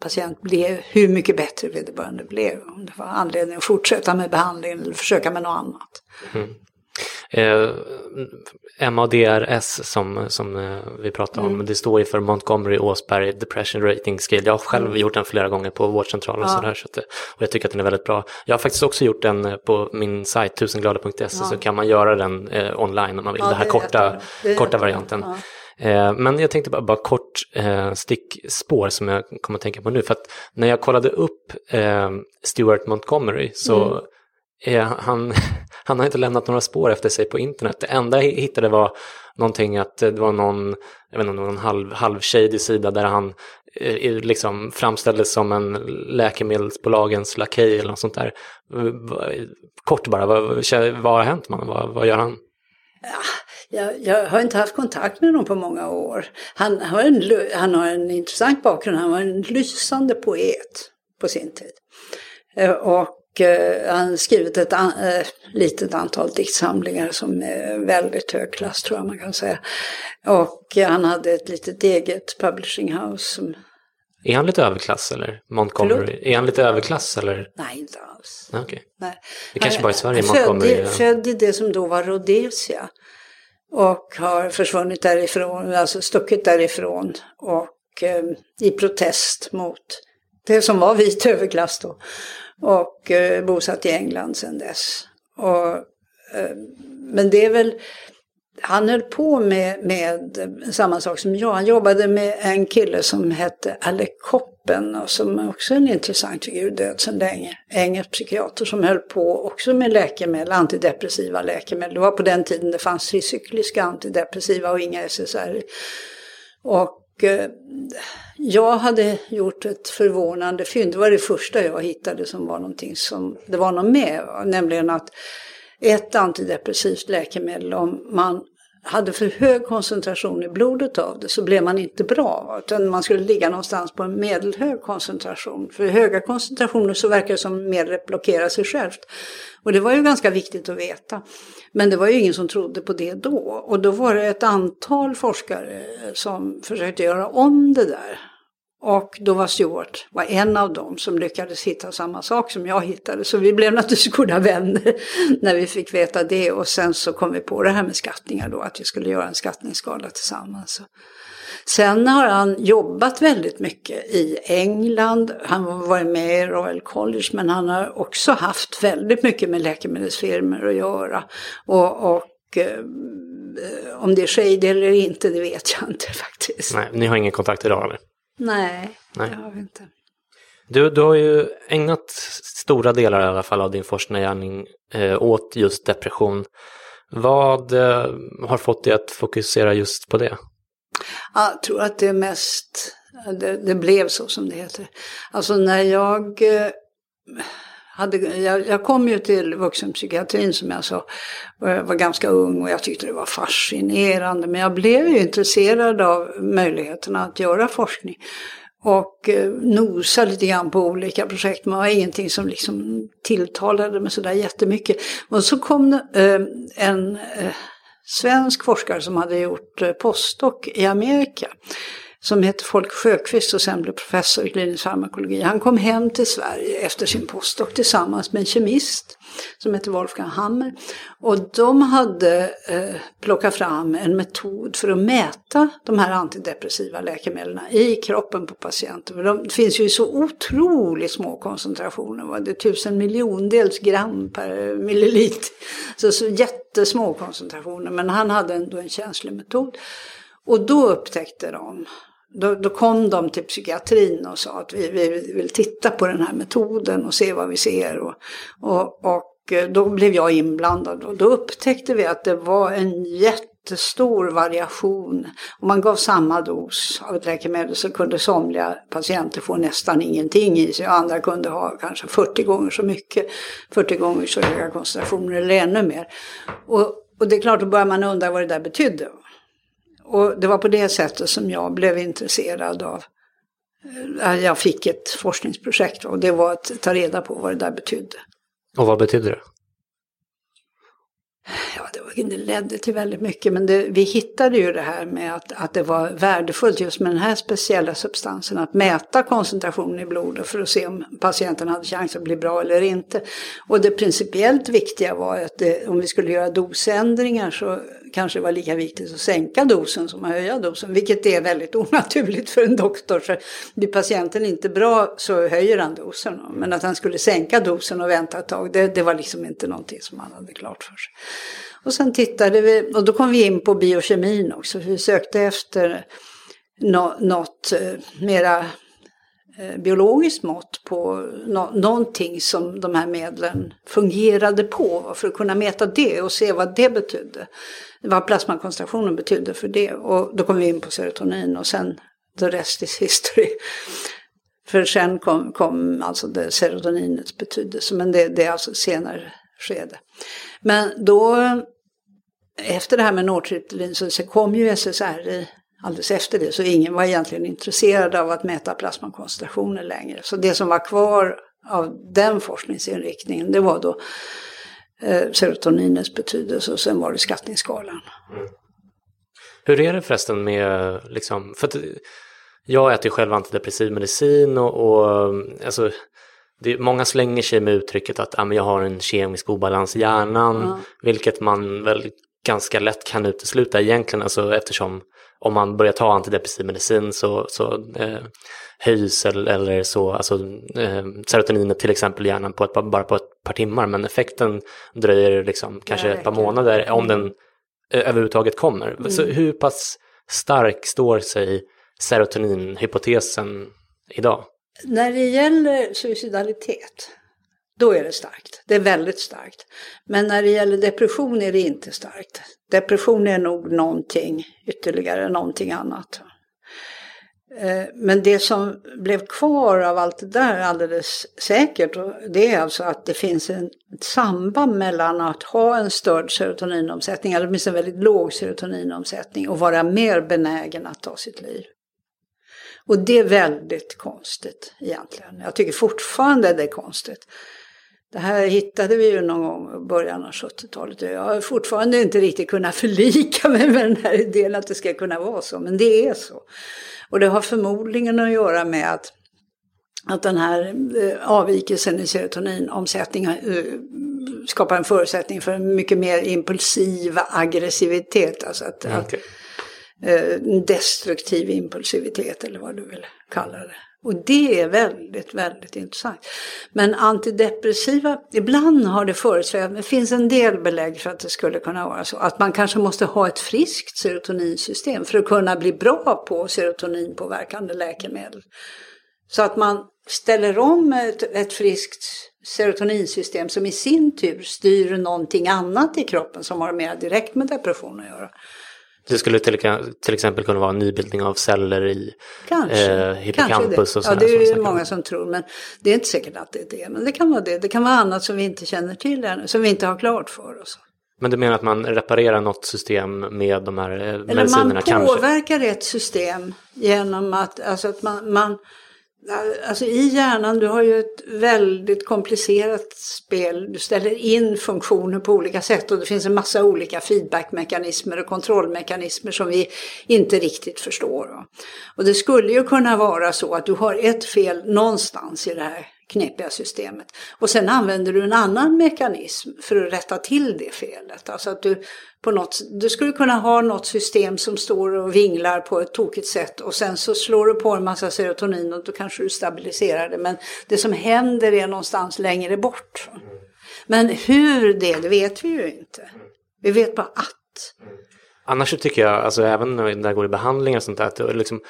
patient blev, hur mycket bättre vederbörande blev. Om det var anledning att fortsätta med behandlingen eller försöka med något annat. Mm. Eh, MADRS som, som eh, vi pratade mm. om, det står ju för Montgomery Åsberg Depression Rating Scale. Jag har själv mm. gjort den flera gånger på vårdcentralen ja. sådär, så att, och jag tycker att den är väldigt bra. Jag har faktiskt också gjort den eh, på min sajt tusenglada.se ja. så kan man göra den eh, online om man vill, ja, den här korta, korta varianten. Eh, men jag tänkte bara, bara kort eh, stickspår som jag kommer att tänka på nu. För att när jag kollade upp eh, Stuart Montgomery så mm är han, han har inte lämnat några spår efter sig på internet. Det enda jag hittade var någonting att eh, det var någon, jag vet inte, någon halv, halvshady sida där han eh, liksom framställdes som en läkemedelsbolagens lakej eller något sånt där. Kort bara, vad, vad har hänt man? Vad, vad gör han? Ja, jag, jag, har inte haft kontakt med honom på många år. Han, har en, han har en intressant bakgrund, han var en lysande poet på sin tid. Och han har skrivit ett an, äh, litet antal diktsamlingar som är väldigt hög klass tror jag man kan säga. Och han hade ett litet eget publishing house som är han lite överklass eller? Montgomery? Förlåt? Är han lite överklass eller? Nej, inte alls. Okay. Nej. Det kanske bara är i Sverige Montgomery född, född i det som då var Rhodesia. Och har försvunnit därifrån, alltså stuckit därifrån. Och eh, i protest mot det som var vit överklass då. Och eh, bosatt i England sedan dess. Och, eh, men det är väl han höll på med, med samma sak som jag. Han jobbade med en kille som hette Alec Koppen och som också är en intressant figur, död sedan länge. Engelsk psykiater som höll på också med läkemedel, antidepressiva läkemedel. Det var på den tiden det fanns tricykliska antidepressiva och inga SSRI. Och eh, jag hade gjort ett förvånande fynd. Det var det första jag hittade som var någonting som det var något med. Nämligen att ett antidepressivt läkemedel, om man hade för hög koncentration i blodet av det så blev man inte bra. Utan man skulle ligga någonstans på en medelhög koncentration. För i höga koncentrationer så verkar det som medlet blockerar sig självt. Och det var ju ganska viktigt att veta. Men det var ju ingen som trodde på det då. Och då var det ett antal forskare som försökte göra om det där. Och då var Stuart var en av dem som lyckades hitta samma sak som jag hittade. Så vi blev naturligtvis goda vänner när vi fick veta det. Och sen så kom vi på det här med skattningar då, att vi skulle göra en skattningsskala tillsammans. Sen har han jobbat väldigt mycket i England. Han har varit med i Royal College men han har också haft väldigt mycket med läkemedelsfirmor att göra. Och, och eh, om det är shady eller inte, det vet jag inte faktiskt. Nej, ni har ingen kontakt idag eller? Nej, Nej. det har vi inte. Du, du har ju ägnat stora delar i alla fall av din forskningsgärning eh, åt just depression. Vad eh, har fått dig att fokusera just på det? Jag tror att det är mest, det, det blev så som det heter. Alltså när jag eh, hade, jag, jag, kom ju till vuxenpsykiatrin som jag sa, jag var ganska ung och jag tyckte det var fascinerande. Men jag blev ju intresserad av möjligheterna att göra forskning. Och eh, nosa lite grann på olika projekt, men det var ingenting som liksom tilltalade mig sådär jättemycket. Och så kom eh, en eh, svensk forskare som hade gjort eh, postdoc i Amerika som hette Folke Sjöqvist och sen blev professor i klinisk farmakologi. Han kom hem till Sverige efter sin postdoc tillsammans med en kemist som hette Wolfgang Hammer. Och de hade eh, plockat fram en metod för att mäta de här antidepressiva läkemedlen i kroppen på patienter. De finns ju i så otroligt små koncentrationer, var det tusen miljondels gram per milliliter. Så, så jättesmå koncentrationer, men han hade ändå en känslig metod. Och då upptäckte de då, då, kom de till psykiatrin och sa att vi, vi vill titta på den här metoden och se vad vi ser. Och, och, och eh, då blev jag inblandad och då upptäckte vi att det var en jättestor variation. Om man gav samma dos av ett läkemedel så kunde somliga patienter få nästan ingenting i sig och andra kunde ha kanske 40 gånger så mycket, 40 gånger så höga koncentrationer eller ännu mer. Och, och det är klart, då börjar man undra vad det där betydde. Och det var på det sättet som jag blev intresserad av eh, jag fick ett forskningsprojekt och det var att ta reda på vad det där betydde. Och vad betydde det? Ja, det, var, det ledde till väldigt mycket men det, vi hittade ju det här med att, att det var värdefullt just med den här speciella substansen att mäta koncentrationen i blodet för att se om patienten hade chans att bli bra eller inte. Och det principiellt viktiga var att det, om vi skulle göra dosändringar så kanske var lika viktigt att sänka dosen som att höja dosen, vilket är väldigt onaturligt för en doktor. Så blir patienten inte bra så höjer han dosen. Men att han skulle sänka dosen och vänta ett tag, det, det var liksom inte någonting som han hade klart för sig. Och sen tittade vi, och då kom vi in på biokemin också. Vi sökte efter något eh, mera Eh, biologiskt mått på no någonting som de här medlen fungerade på för att kunna mäta det och se vad det betydde. Vad plasmakoncentrationen betydde för det. Och då kom vi in på serotonin och sen the rest is history. För sen kom, kom alltså det serotoninets betydelse, men det, det är alltså senare skede. Men då, efter det här med nortriptylin så kom ju SSRI alldeles efter det. Så ingen var egentligen intresserad av att mäta plasmakoncentrationer längre. Så det som var kvar av den forskningsinriktningen det var då eh, serotoninens betydelse och sen var det skattningsskalan. Mm. Hur är det förresten med, liksom, för att jag äter ju själv antidepressiv medicin och, och alltså, det, många slänger sig med uttrycket att ah, jag har en kemisk obalans i hjärnan, mm. vilket man väl ganska lätt kan utesluta egentligen, alltså eftersom om man börjar ta antidepressiv medicin så, så eh, höjs eller, eller så, alltså eh, serotoninet till exempel i hjärnan på ett, bara på ett par timmar men effekten dröjer liksom kanske ett par månader om den eh, överhuvudtaget kommer. Mm. Så hur pass stark står sig serotoninhypotesen idag? När det gäller suicidalitet då är det starkt. Det är väldigt starkt. Men när det gäller depression är det inte starkt. Depression är nog någonting ytterligare, någonting annat. Eh, men det som blev kvar av allt det där alldeles säkert, det är alltså att det finns ett samband mellan att ha en störd serotoninomsättning, eller åtminstone väldigt låg serotoninomsättning, och vara mer benägen att ta sitt liv. Och det är väldigt konstigt egentligen. Jag tycker fortfarande det är konstigt. Det här hittade vi ju någon gång i början av 70-talet. Jag har fortfarande inte riktigt kunnat förlika mig med den här idén att det ska kunna vara så, men det är så. Och det har förmodligen att göra med att, att den här eh, avvikelsen i serotoninomsättning eh, skapar en förutsättning för en mycket mer impulsiv aggressivitet. Alltså att, okay. att eh, destruktiv impulsivitet eller vad du vill kalla det. Och det är väldigt, väldigt intressant. Men antidepressiva, ibland har det föresvävat, det finns en del belägg för att det skulle kunna vara så, att man kanske måste ha ett friskt serotoninsystem för att kunna bli bra på serotoninpåverkande läkemedel. Så att man ställer om ett, ett friskt serotoninsystem som i sin tur styr någonting annat i kroppen som har mer direkt med depression att göra. Det skulle till, till, exempel kunna vara en nybildning av celler i kanske, eh, hippocampus och Ja, det är det många som tror, men det är inte säkert att det är det. Men det kan vara det. Det kan vara annat som vi inte känner till ännu, som vi inte har klart för oss. Men du menar att man reparerar något system med de här eh, medicinerna kanske? Eller man påverkar kanske? ett system genom att, alltså att man, man Alltså i hjärnan, du har ju ett väldigt komplicerat spel. Du ställer in funktioner på olika sätt och det finns en massa olika feedbackmekanismer och kontrollmekanismer som vi inte riktigt förstår. Och det skulle ju kunna vara så att du har ett fel någonstans i det här knepiga systemet. Och sen använder du en annan mekanism för att rätta till det felet. Alltså att du på något, du skulle kunna ha något system som står och vinglar på ett tokigt sätt och sen så slår du på en massa serotonin och då kanske du stabiliserar det. Men det som händer är någonstans längre bort. Men hur det, det vet vi ju inte. Vi vet bara att. Annars så tycker jag, alltså även när det går i behandlingar och sånt där, att liksom,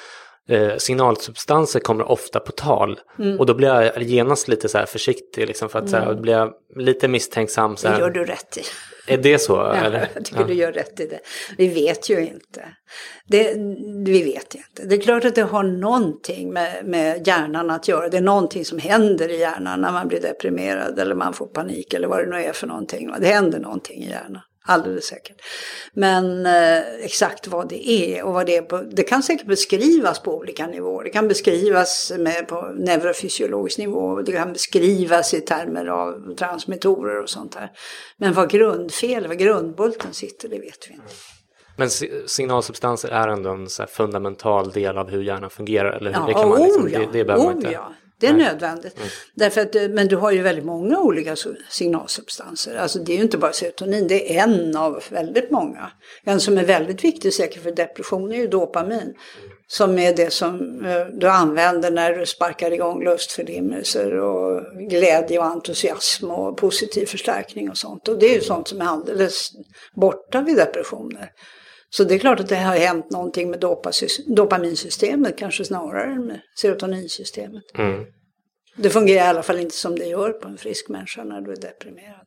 eh, signalsubstanser kommer ofta på tal. Mm. Och då blir jag genast lite så här försiktig, liksom, för att mm. så här, mm. blir jag lite misstänksam. Så här, det gör du rätt i. Är det så? Ja, jag tycker ja. du gör rätt i det. Vi vet ju inte. Det, vi vet inte. Det är klart att det har någonting med, med hjärnan att göra. Det är någonting som händer i hjärnan när man blir deprimerad eller man får panik eller vad det nu är för någonting. Det händer någonting i hjärnan. Alldeles säkert. Men eh, exakt vad det är och vad det är på, det kan säkert beskrivas på olika nivåer. Det kan beskrivas med, på neurofysiologisk nivå, det kan beskrivas i termer av transmittorer och sånt där. Men vad grundfel, vad grundbulten sitter, det vet vi inte. Men signalsubstanser är ändå en fundamental del av hur hjärnan fungerar, eller hur? Ja, det kan man liksom, oh, ja. det, det behöver oh, man inte. Ja. Det är nödvändigt. Därför att, eh, men du har ju väldigt många olika signalsubstanser. Alltså det är ju inte bara serotonin, det är en av väldigt många. En som är väldigt viktig säkert för depression är ju dopamin. Som är det som eh, du använder när du sparkar igång lustförnimmelser och glädje och entusiasm och positiv förstärkning och sånt. Och det är ju sånt som är alldeles borta vid depressioner. Så det är klart att det har hänt någonting med dopaminsystemet kanske snarare än med serotoninsystemet. Mm. Det fungerar i alla fall inte som det gör på en frisk människa när du är deprimerad.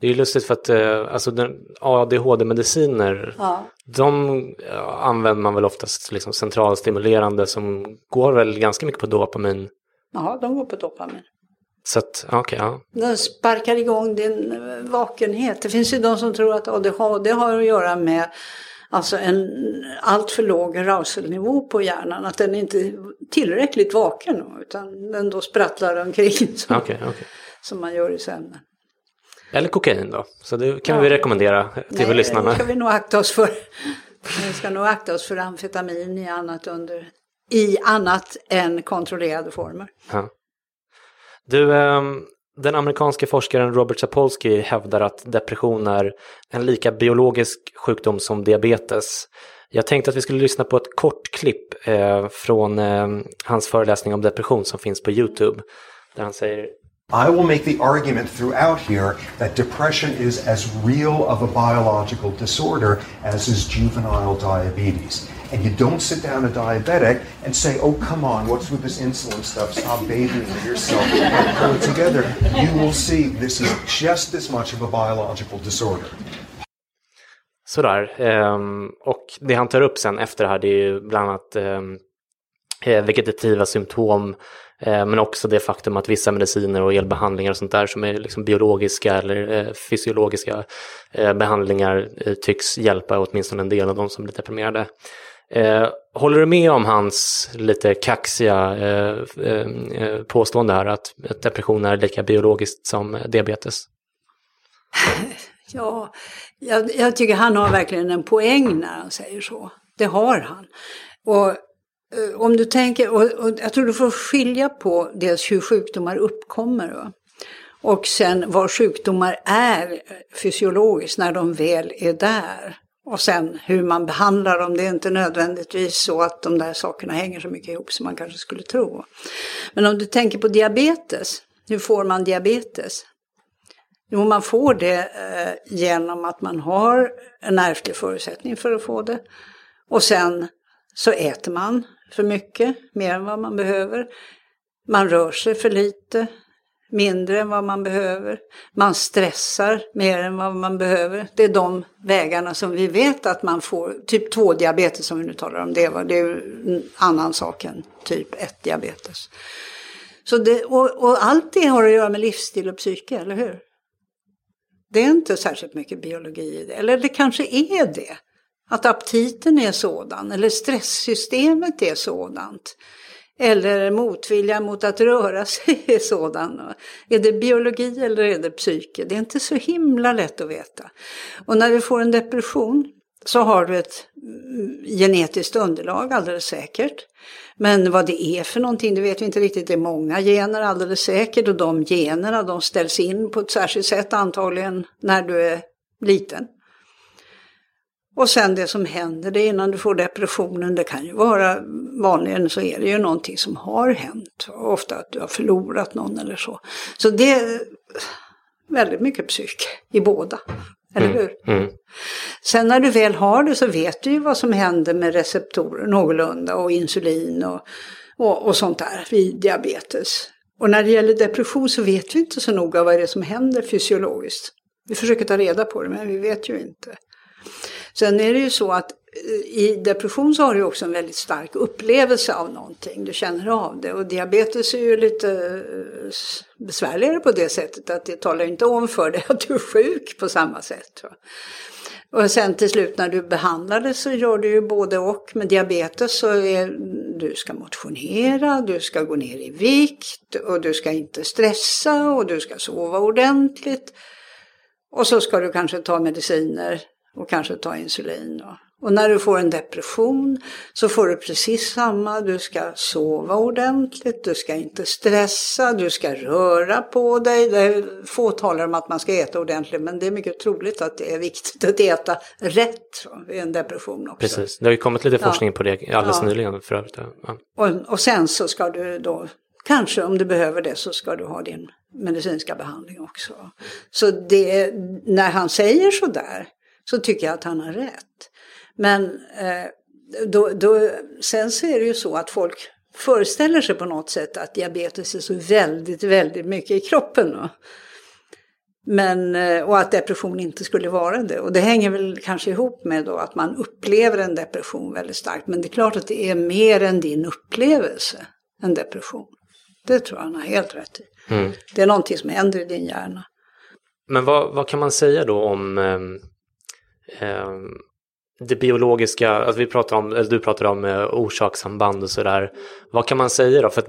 Det är ju lustigt för att eh, alltså den, ADHD-mediciner, Ja. de eh, använder man väl oftast liksom centralstimulerande som går väl ganska mycket på dopamin. Ja, de går på dopamin. Så att, okej, ja. De sparkar igång din eh, vakenhet. Det finns ju de som tror att ADHD har att göra med alltså en alltför låg arousalnivå på hjärnan. Att den inte är tillräckligt vaken utan den då sprattlar omkring som, Okej, okej. som man gör i sömnen. Eller kokain då. Så det kan Ja. vi rekommendera till Nej, lyssnarna. det ska vi nog akta oss för. Vi ska nog akta oss för amfetamin i annat, under, i annat än kontrollerade former. Ja. Du, ehm, amerikanske forskaren Robert Sapolsky hävdar att depression är en lika biologisk sjukdom som diabetes. Jag tänkte att vi skulle lyssna på ett kort klipp eh, från eh, hans föreläsning om depression som finns på YouTube. Där han säger I will make the argument throughout here that depression is as real of a biological disorder as is juvenile diabetes. And you don't sit down a diabetic and say, oh, come on, what's with this insulin stuff? Stop bathing yourself and pull it together. You will see this is just as much of a biological disorder. Sådär. Ehm, och det han tar upp sen efter det här det är ju bland annat ehm, eh, vegetativa symptom Eh, men också det faktum att vissa mediciner och elbehandlingar och sånt där som är liksom biologiska eller eh, fysiologiska eh, behandlingar tycks hjälpa åtminstone en del av de som blir deprimerade. Håller du med om hans lite kaxiga påstående här att depression är lika biologiskt som diabetes? Ja, jag, jag tycker han har verkligen en poäng när han säger så. Det har han. Och Eh, om du tänker, och, och jag tror du får skilja på dels hur sjukdomar uppkommer va? och sen vad sjukdomar är fysiologiskt när de väl är där. Och sen hur man behandlar dem, det är inte nödvändigtvis så att de där sakerna hänger så mycket ihop som man kanske skulle tro. Men om du tänker på diabetes, hur får man diabetes? Jo, man får det eh, genom att man har en ärftlig förutsättning för att få det. Och sen så äter man för mycket, mer än vad man behöver. Man rör sig för lite, mindre än vad man behöver. Man stressar mer än vad man behöver. Det är de vägarna som vi vet att man får, typ 2-diabetes som vi nu talar om, det, var, det är ju en annan sak än typ 1-diabetes. Så det, och, och allt det har att göra med livsstil och psyke, eller hur? Det är inte särskilt mycket biologi i det. Eller det kanske är det. Att aptiten är sådan, eller stresssystemet är sådant. Eller motvilja mot att röra sig är sådan. Är det biologi eller är det psyke? Det är inte så himla lätt att veta. Och när du får en depression så har du ett mm, genetiskt underlag alldeles säkert. Men vad det är för någonting, det vet vi inte riktigt. Det är många gener alldeles säkert och de generna de ställs in på ett särskilt sätt antagligen när du är liten. Och sen det som händer det innan du får depressionen, det kan ju vara, vanligen så är det ju någonting som har hänt. Ofta att du har förlorat någon eller så. Så det är väldigt mycket psyk i båda, eller hur? Mm. Sen när du väl har det så vet du ju vad som händer med receptorer någorlunda och insulin och, och, och sånt där vid diabetes. Och när det gäller depression så vet vi inte så noga vad det är som händer fysiologiskt. Vi försöker ta reda på det men vi vet ju inte. Sen är det ju så att eh, i depression så har du också en väldigt stark upplevelse av någonting. Du känner av det. Och diabetes är ju lite eh, besvärligare på det sättet att det talar inte om för dig att du är sjuk på samma sätt. Och sen till slut när du behandlar det så gör du ju både och. Med diabetes så är du ska motionera, du ska gå ner i vikt och du ska inte stressa och du ska sova ordentligt. Och så ska du kanske ta mediciner och kanske ta insulin Och när du får en depression så får du precis samma. Du ska sova ordentligt, du ska inte stressa, du ska röra på dig. Det är få talar om att man ska äta ordentligt men det är mycket troligt att det är viktigt att äta rätt vid en depression också. Precis, det har ju kommit lite forskning ja. på det alldeles ja. nyligen för övrigt. Ja. Och, och sen så ska du då, kanske om du behöver det så ska du ha din medicinska behandling också. Så det, när han säger sådär så tycker jag att han har rätt. Men eh, då, då, sen så är det ju så att folk föreställer sig på något sätt att diabetes är så väldigt, väldigt mycket i kroppen. Då. Men, eh, och att depression inte skulle vara det. Och det hänger väl kanske ihop med då att man upplever en depression väldigt starkt. Men det är klart att det är mer än din upplevelse, en depression. Det tror jag han har helt rätt i. Mm. Det är någonting som händer i din hjärna. Men vad, vad kan man säga då om eh, det biologiska, alltså vi pratar om, eller du pratar om eh, orsakssamband och sådär. Vad kan man säga då? För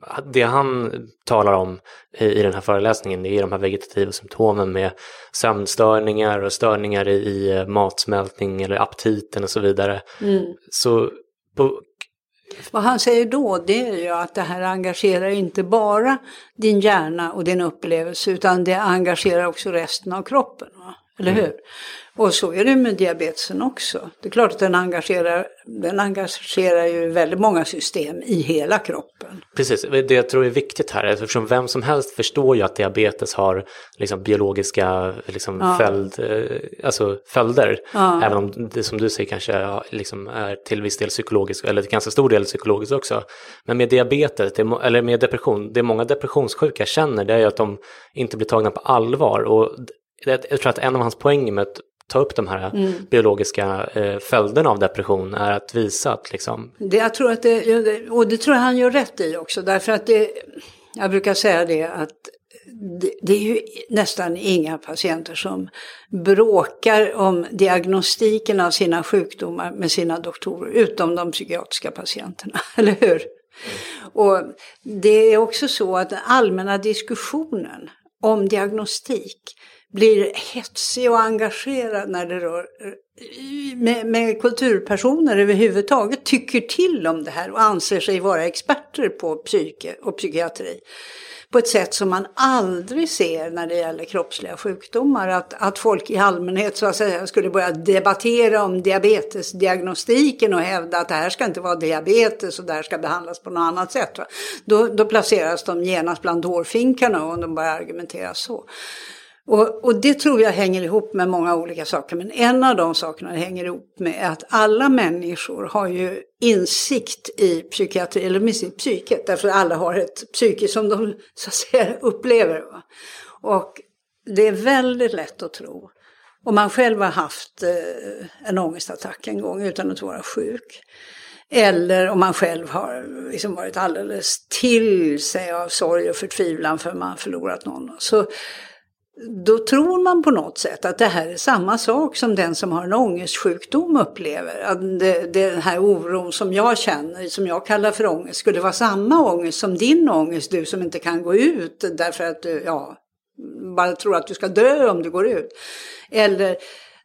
att det han talar om i, den här föreläsningen är de här vegetativa symptomen med sömnstörningar och störningar i, i eh, matsmältning eller aptiten och så vidare. Mm. Så på, vad han säger då det är ju att det här engagerar inte bara din hjärna och din upplevelse utan det engagerar också resten av kroppen. Va? Eller mm. hur? Och så är det med diabetesen också. Det är klart att den engagerar, den engagerar ju väldigt många system i hela kroppen. Precis, det jag tror är viktigt här, eftersom vem som helst förstår ju att diabetes har liksom biologiska liksom ja. följd, eh, alltså följder. Ja. Även om det som du säger kanske liksom är till viss del psykologiskt, eller till ganska stor del psykologiskt också. Men med diabetes, eller med depression, det många depressionssjuka känner det är ju att de inte blir tagna på allvar. Och jag tror att en av hans poänger med att ta upp de här mm. biologiska eh, följderna av depression är att visa att liksom... Det, jag tror att det, och det tror jag han gör rätt i också, därför att det, jag brukar säga det att det, det är ju nästan inga patienter som bråkar om diagnostiken av sina sjukdomar med sina doktorer, utom de psykiatriska patienterna, eller hur? Mm. Och det är också så att den allmänna diskussionen om diagnostik blir hetsig och engagerad när det rör med, med kulturpersoner överhuvudtaget tycker till om det här och anser sig vara experter på psyke och psykiatri på ett sätt som man aldrig ser när det gäller kroppsliga sjukdomar. Att, att folk i allmänhet så att säga skulle börja debattera om diabetesdiagnostiken och hävda att det här ska inte vara diabetes och det här ska behandlas på något annat sätt. Då, då placeras de genast bland dårfinkarna och de börjar argumentera så. Och, och, det tror jag hänger ihop med många olika saker. Men en av de sakerna hänger ihop med att alla människor har ju insikt i psykiatri, eller åtminstone i psyket. Därför att alla har ett psyke som de så att säga upplever. Va? Och det är väldigt lätt att tro. Om man själv har haft eh, en ångestattack en gång utan att vara sjuk. Eller om man själv har liksom varit alldeles till sig av sorg och förtvivlan för man har förlorat någon. Så då tror man på något sätt att det här är samma sak som den som har en ångestsjukdom upplever. Att det, den här oron som jag känner, som jag kallar för ångest, skulle vara samma ångest som din ångest, du som inte kan gå ut därför att du ja, bara tror att du ska dö om du går ut. Eller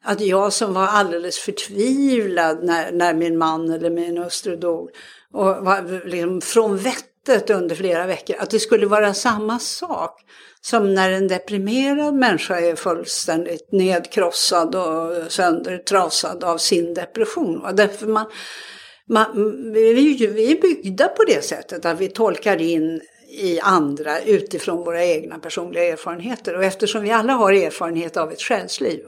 att jag som var alldeles förtvivlad när, när min man eller min hustru dog och var liksom från vettet under flera veckor, att det skulle vara samma sak som när en deprimerad människa är fullständigt nedkrossad och söndertrasad av sin depression. Därför man, man, vi, vi är byggda på det sättet att vi tolkar in i andra utifrån våra egna personliga erfarenheter. Och eftersom vi alla har erfarenhet av ett själsliv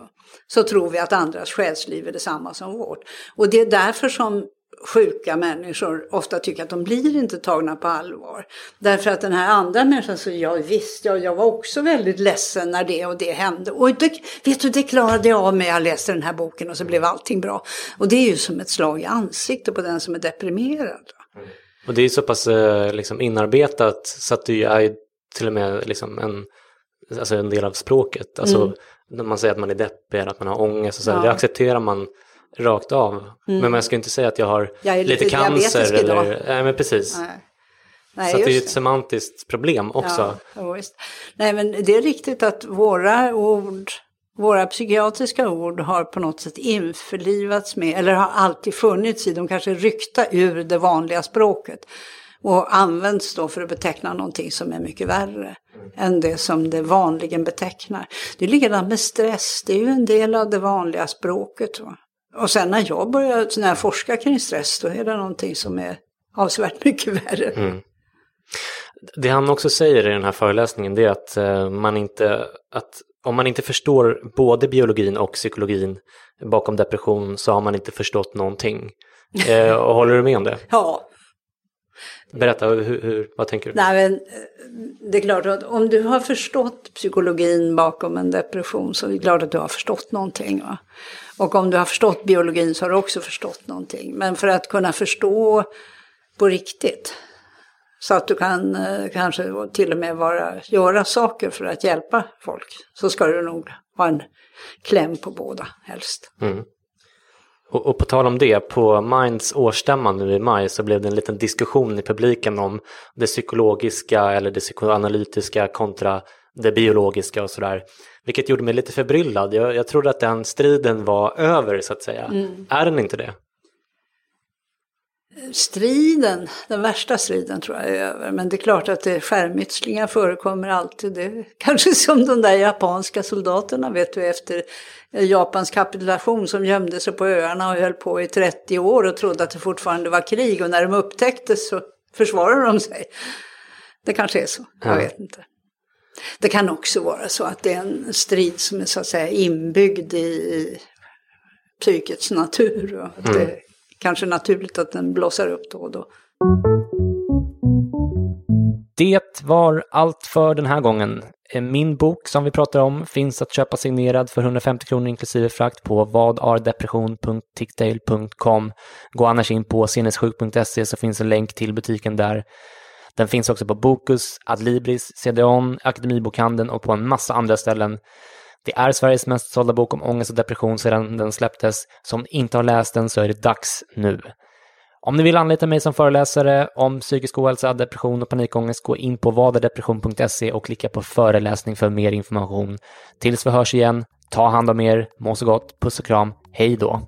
så tror vi att andras själsliv är detsamma som vårt. Och det är därför som sjuka människor ofta tycker att de blir inte tagna på allvar. Därför att den här andra människan säger, ja visst, jag, jag var också väldigt ledsen när det och det hände. Och det, vet du, det klarade jag av med, jag läste den här boken och så blev allting bra. Och det är ju som ett slag i ansiktet på den som är deprimerad. Och det är så pass eh, liksom, inarbetat så att det är till och med liksom en, alltså en del av språket. Alltså, mm. När man säger att man är deppig eller att man har ångest, och så, ja. det accepterar man rakt av. Mm. Men man ska inte säga att jag har jag lite, lite cancer eller... Nej, men precis. Nej. Nej, så det är ju ett semantiskt problem också. Ja, Nej, men det är riktigt att våra ord Våra psykiatriska ord har på något sätt införlivats med, eller har alltid funnits i, de kanske ryckta ur det vanliga språket. Och används då för att beteckna någonting som är mycket värre än det som det vanligen betecknar. Det är likadant med stress, det är ju en del av det vanliga språket. Va? Och sen när jag när jag forskar kring stress, då är det någonting som är avsevärt mycket värre. Mm. Det han också säger i den här föreläsningen det är att eh, man inte, att om man inte förstår både biologin och psykologin bakom depression så har man inte förstått någonting. Eh, och håller du med om det? Ja. Berätta, hur, hur, vad tänker du? Nej, men, eh, det är klart att om du har förstått psykologin bakom en depression så är det klart att du har förstått någonting. Va? Och om du har förstått biologin så har du också förstått någonting. Men för att kunna förstå på riktigt så att du kan eh, kanske till och med vara, göra saker för att hjälpa folk. Så ska du nog ha en kläm på båda helst. Mm. Och, och, på tal om det, på Minds årsstämma nu i maj så blev det en liten diskussion i publiken om det psykologiska eller det psykoanalytiska kontra det biologiska och sådär. Vilket gjorde mig lite förbryllad. Jag, jag trodde att den striden var över så att säga. Mm. Är den inte det? striden, den värsta striden tror jag är över. Men det är klart att det, skärmytslingar förekommer alltid. Det kanske som de där japanska soldaterna vet du efter Japans kapitulation som gömde sig på öarna och höll på i 30 år och trodde att det fortfarande var krig. Och när de upptäcktes så försvarade de sig. Det kanske är så, jag vet inte. Det kan också vara så att det är en strid som är så att säga inbyggd i psykets natur. Och mm. det kanske naturligt att den blossar upp då och då. Det var allt för den här gången. Min bok som vi pratar om finns att köpa signerad för 150 kronor inklusive frakt på vadardepression.tickdale.com. Gå annars in på sinnessjuk.se så finns en länk till butiken där. Den finns också på Bokus, Adlibris, CDON, Akademibokhandeln och på en massa andra ställen. Det är Sveriges mest sålda bok om ångest och depression sedan den släpptes. Så om ni inte har läst den så är det dags nu. Om ni vill anlita mig som föreläsare om psykisk ohälsa, depression och panikångest, gå in på vadardepression.se och klicka på föreläsning för mer information. Tills vi hörs igen, ta hand om er, må så gott, puss och kram, hej då!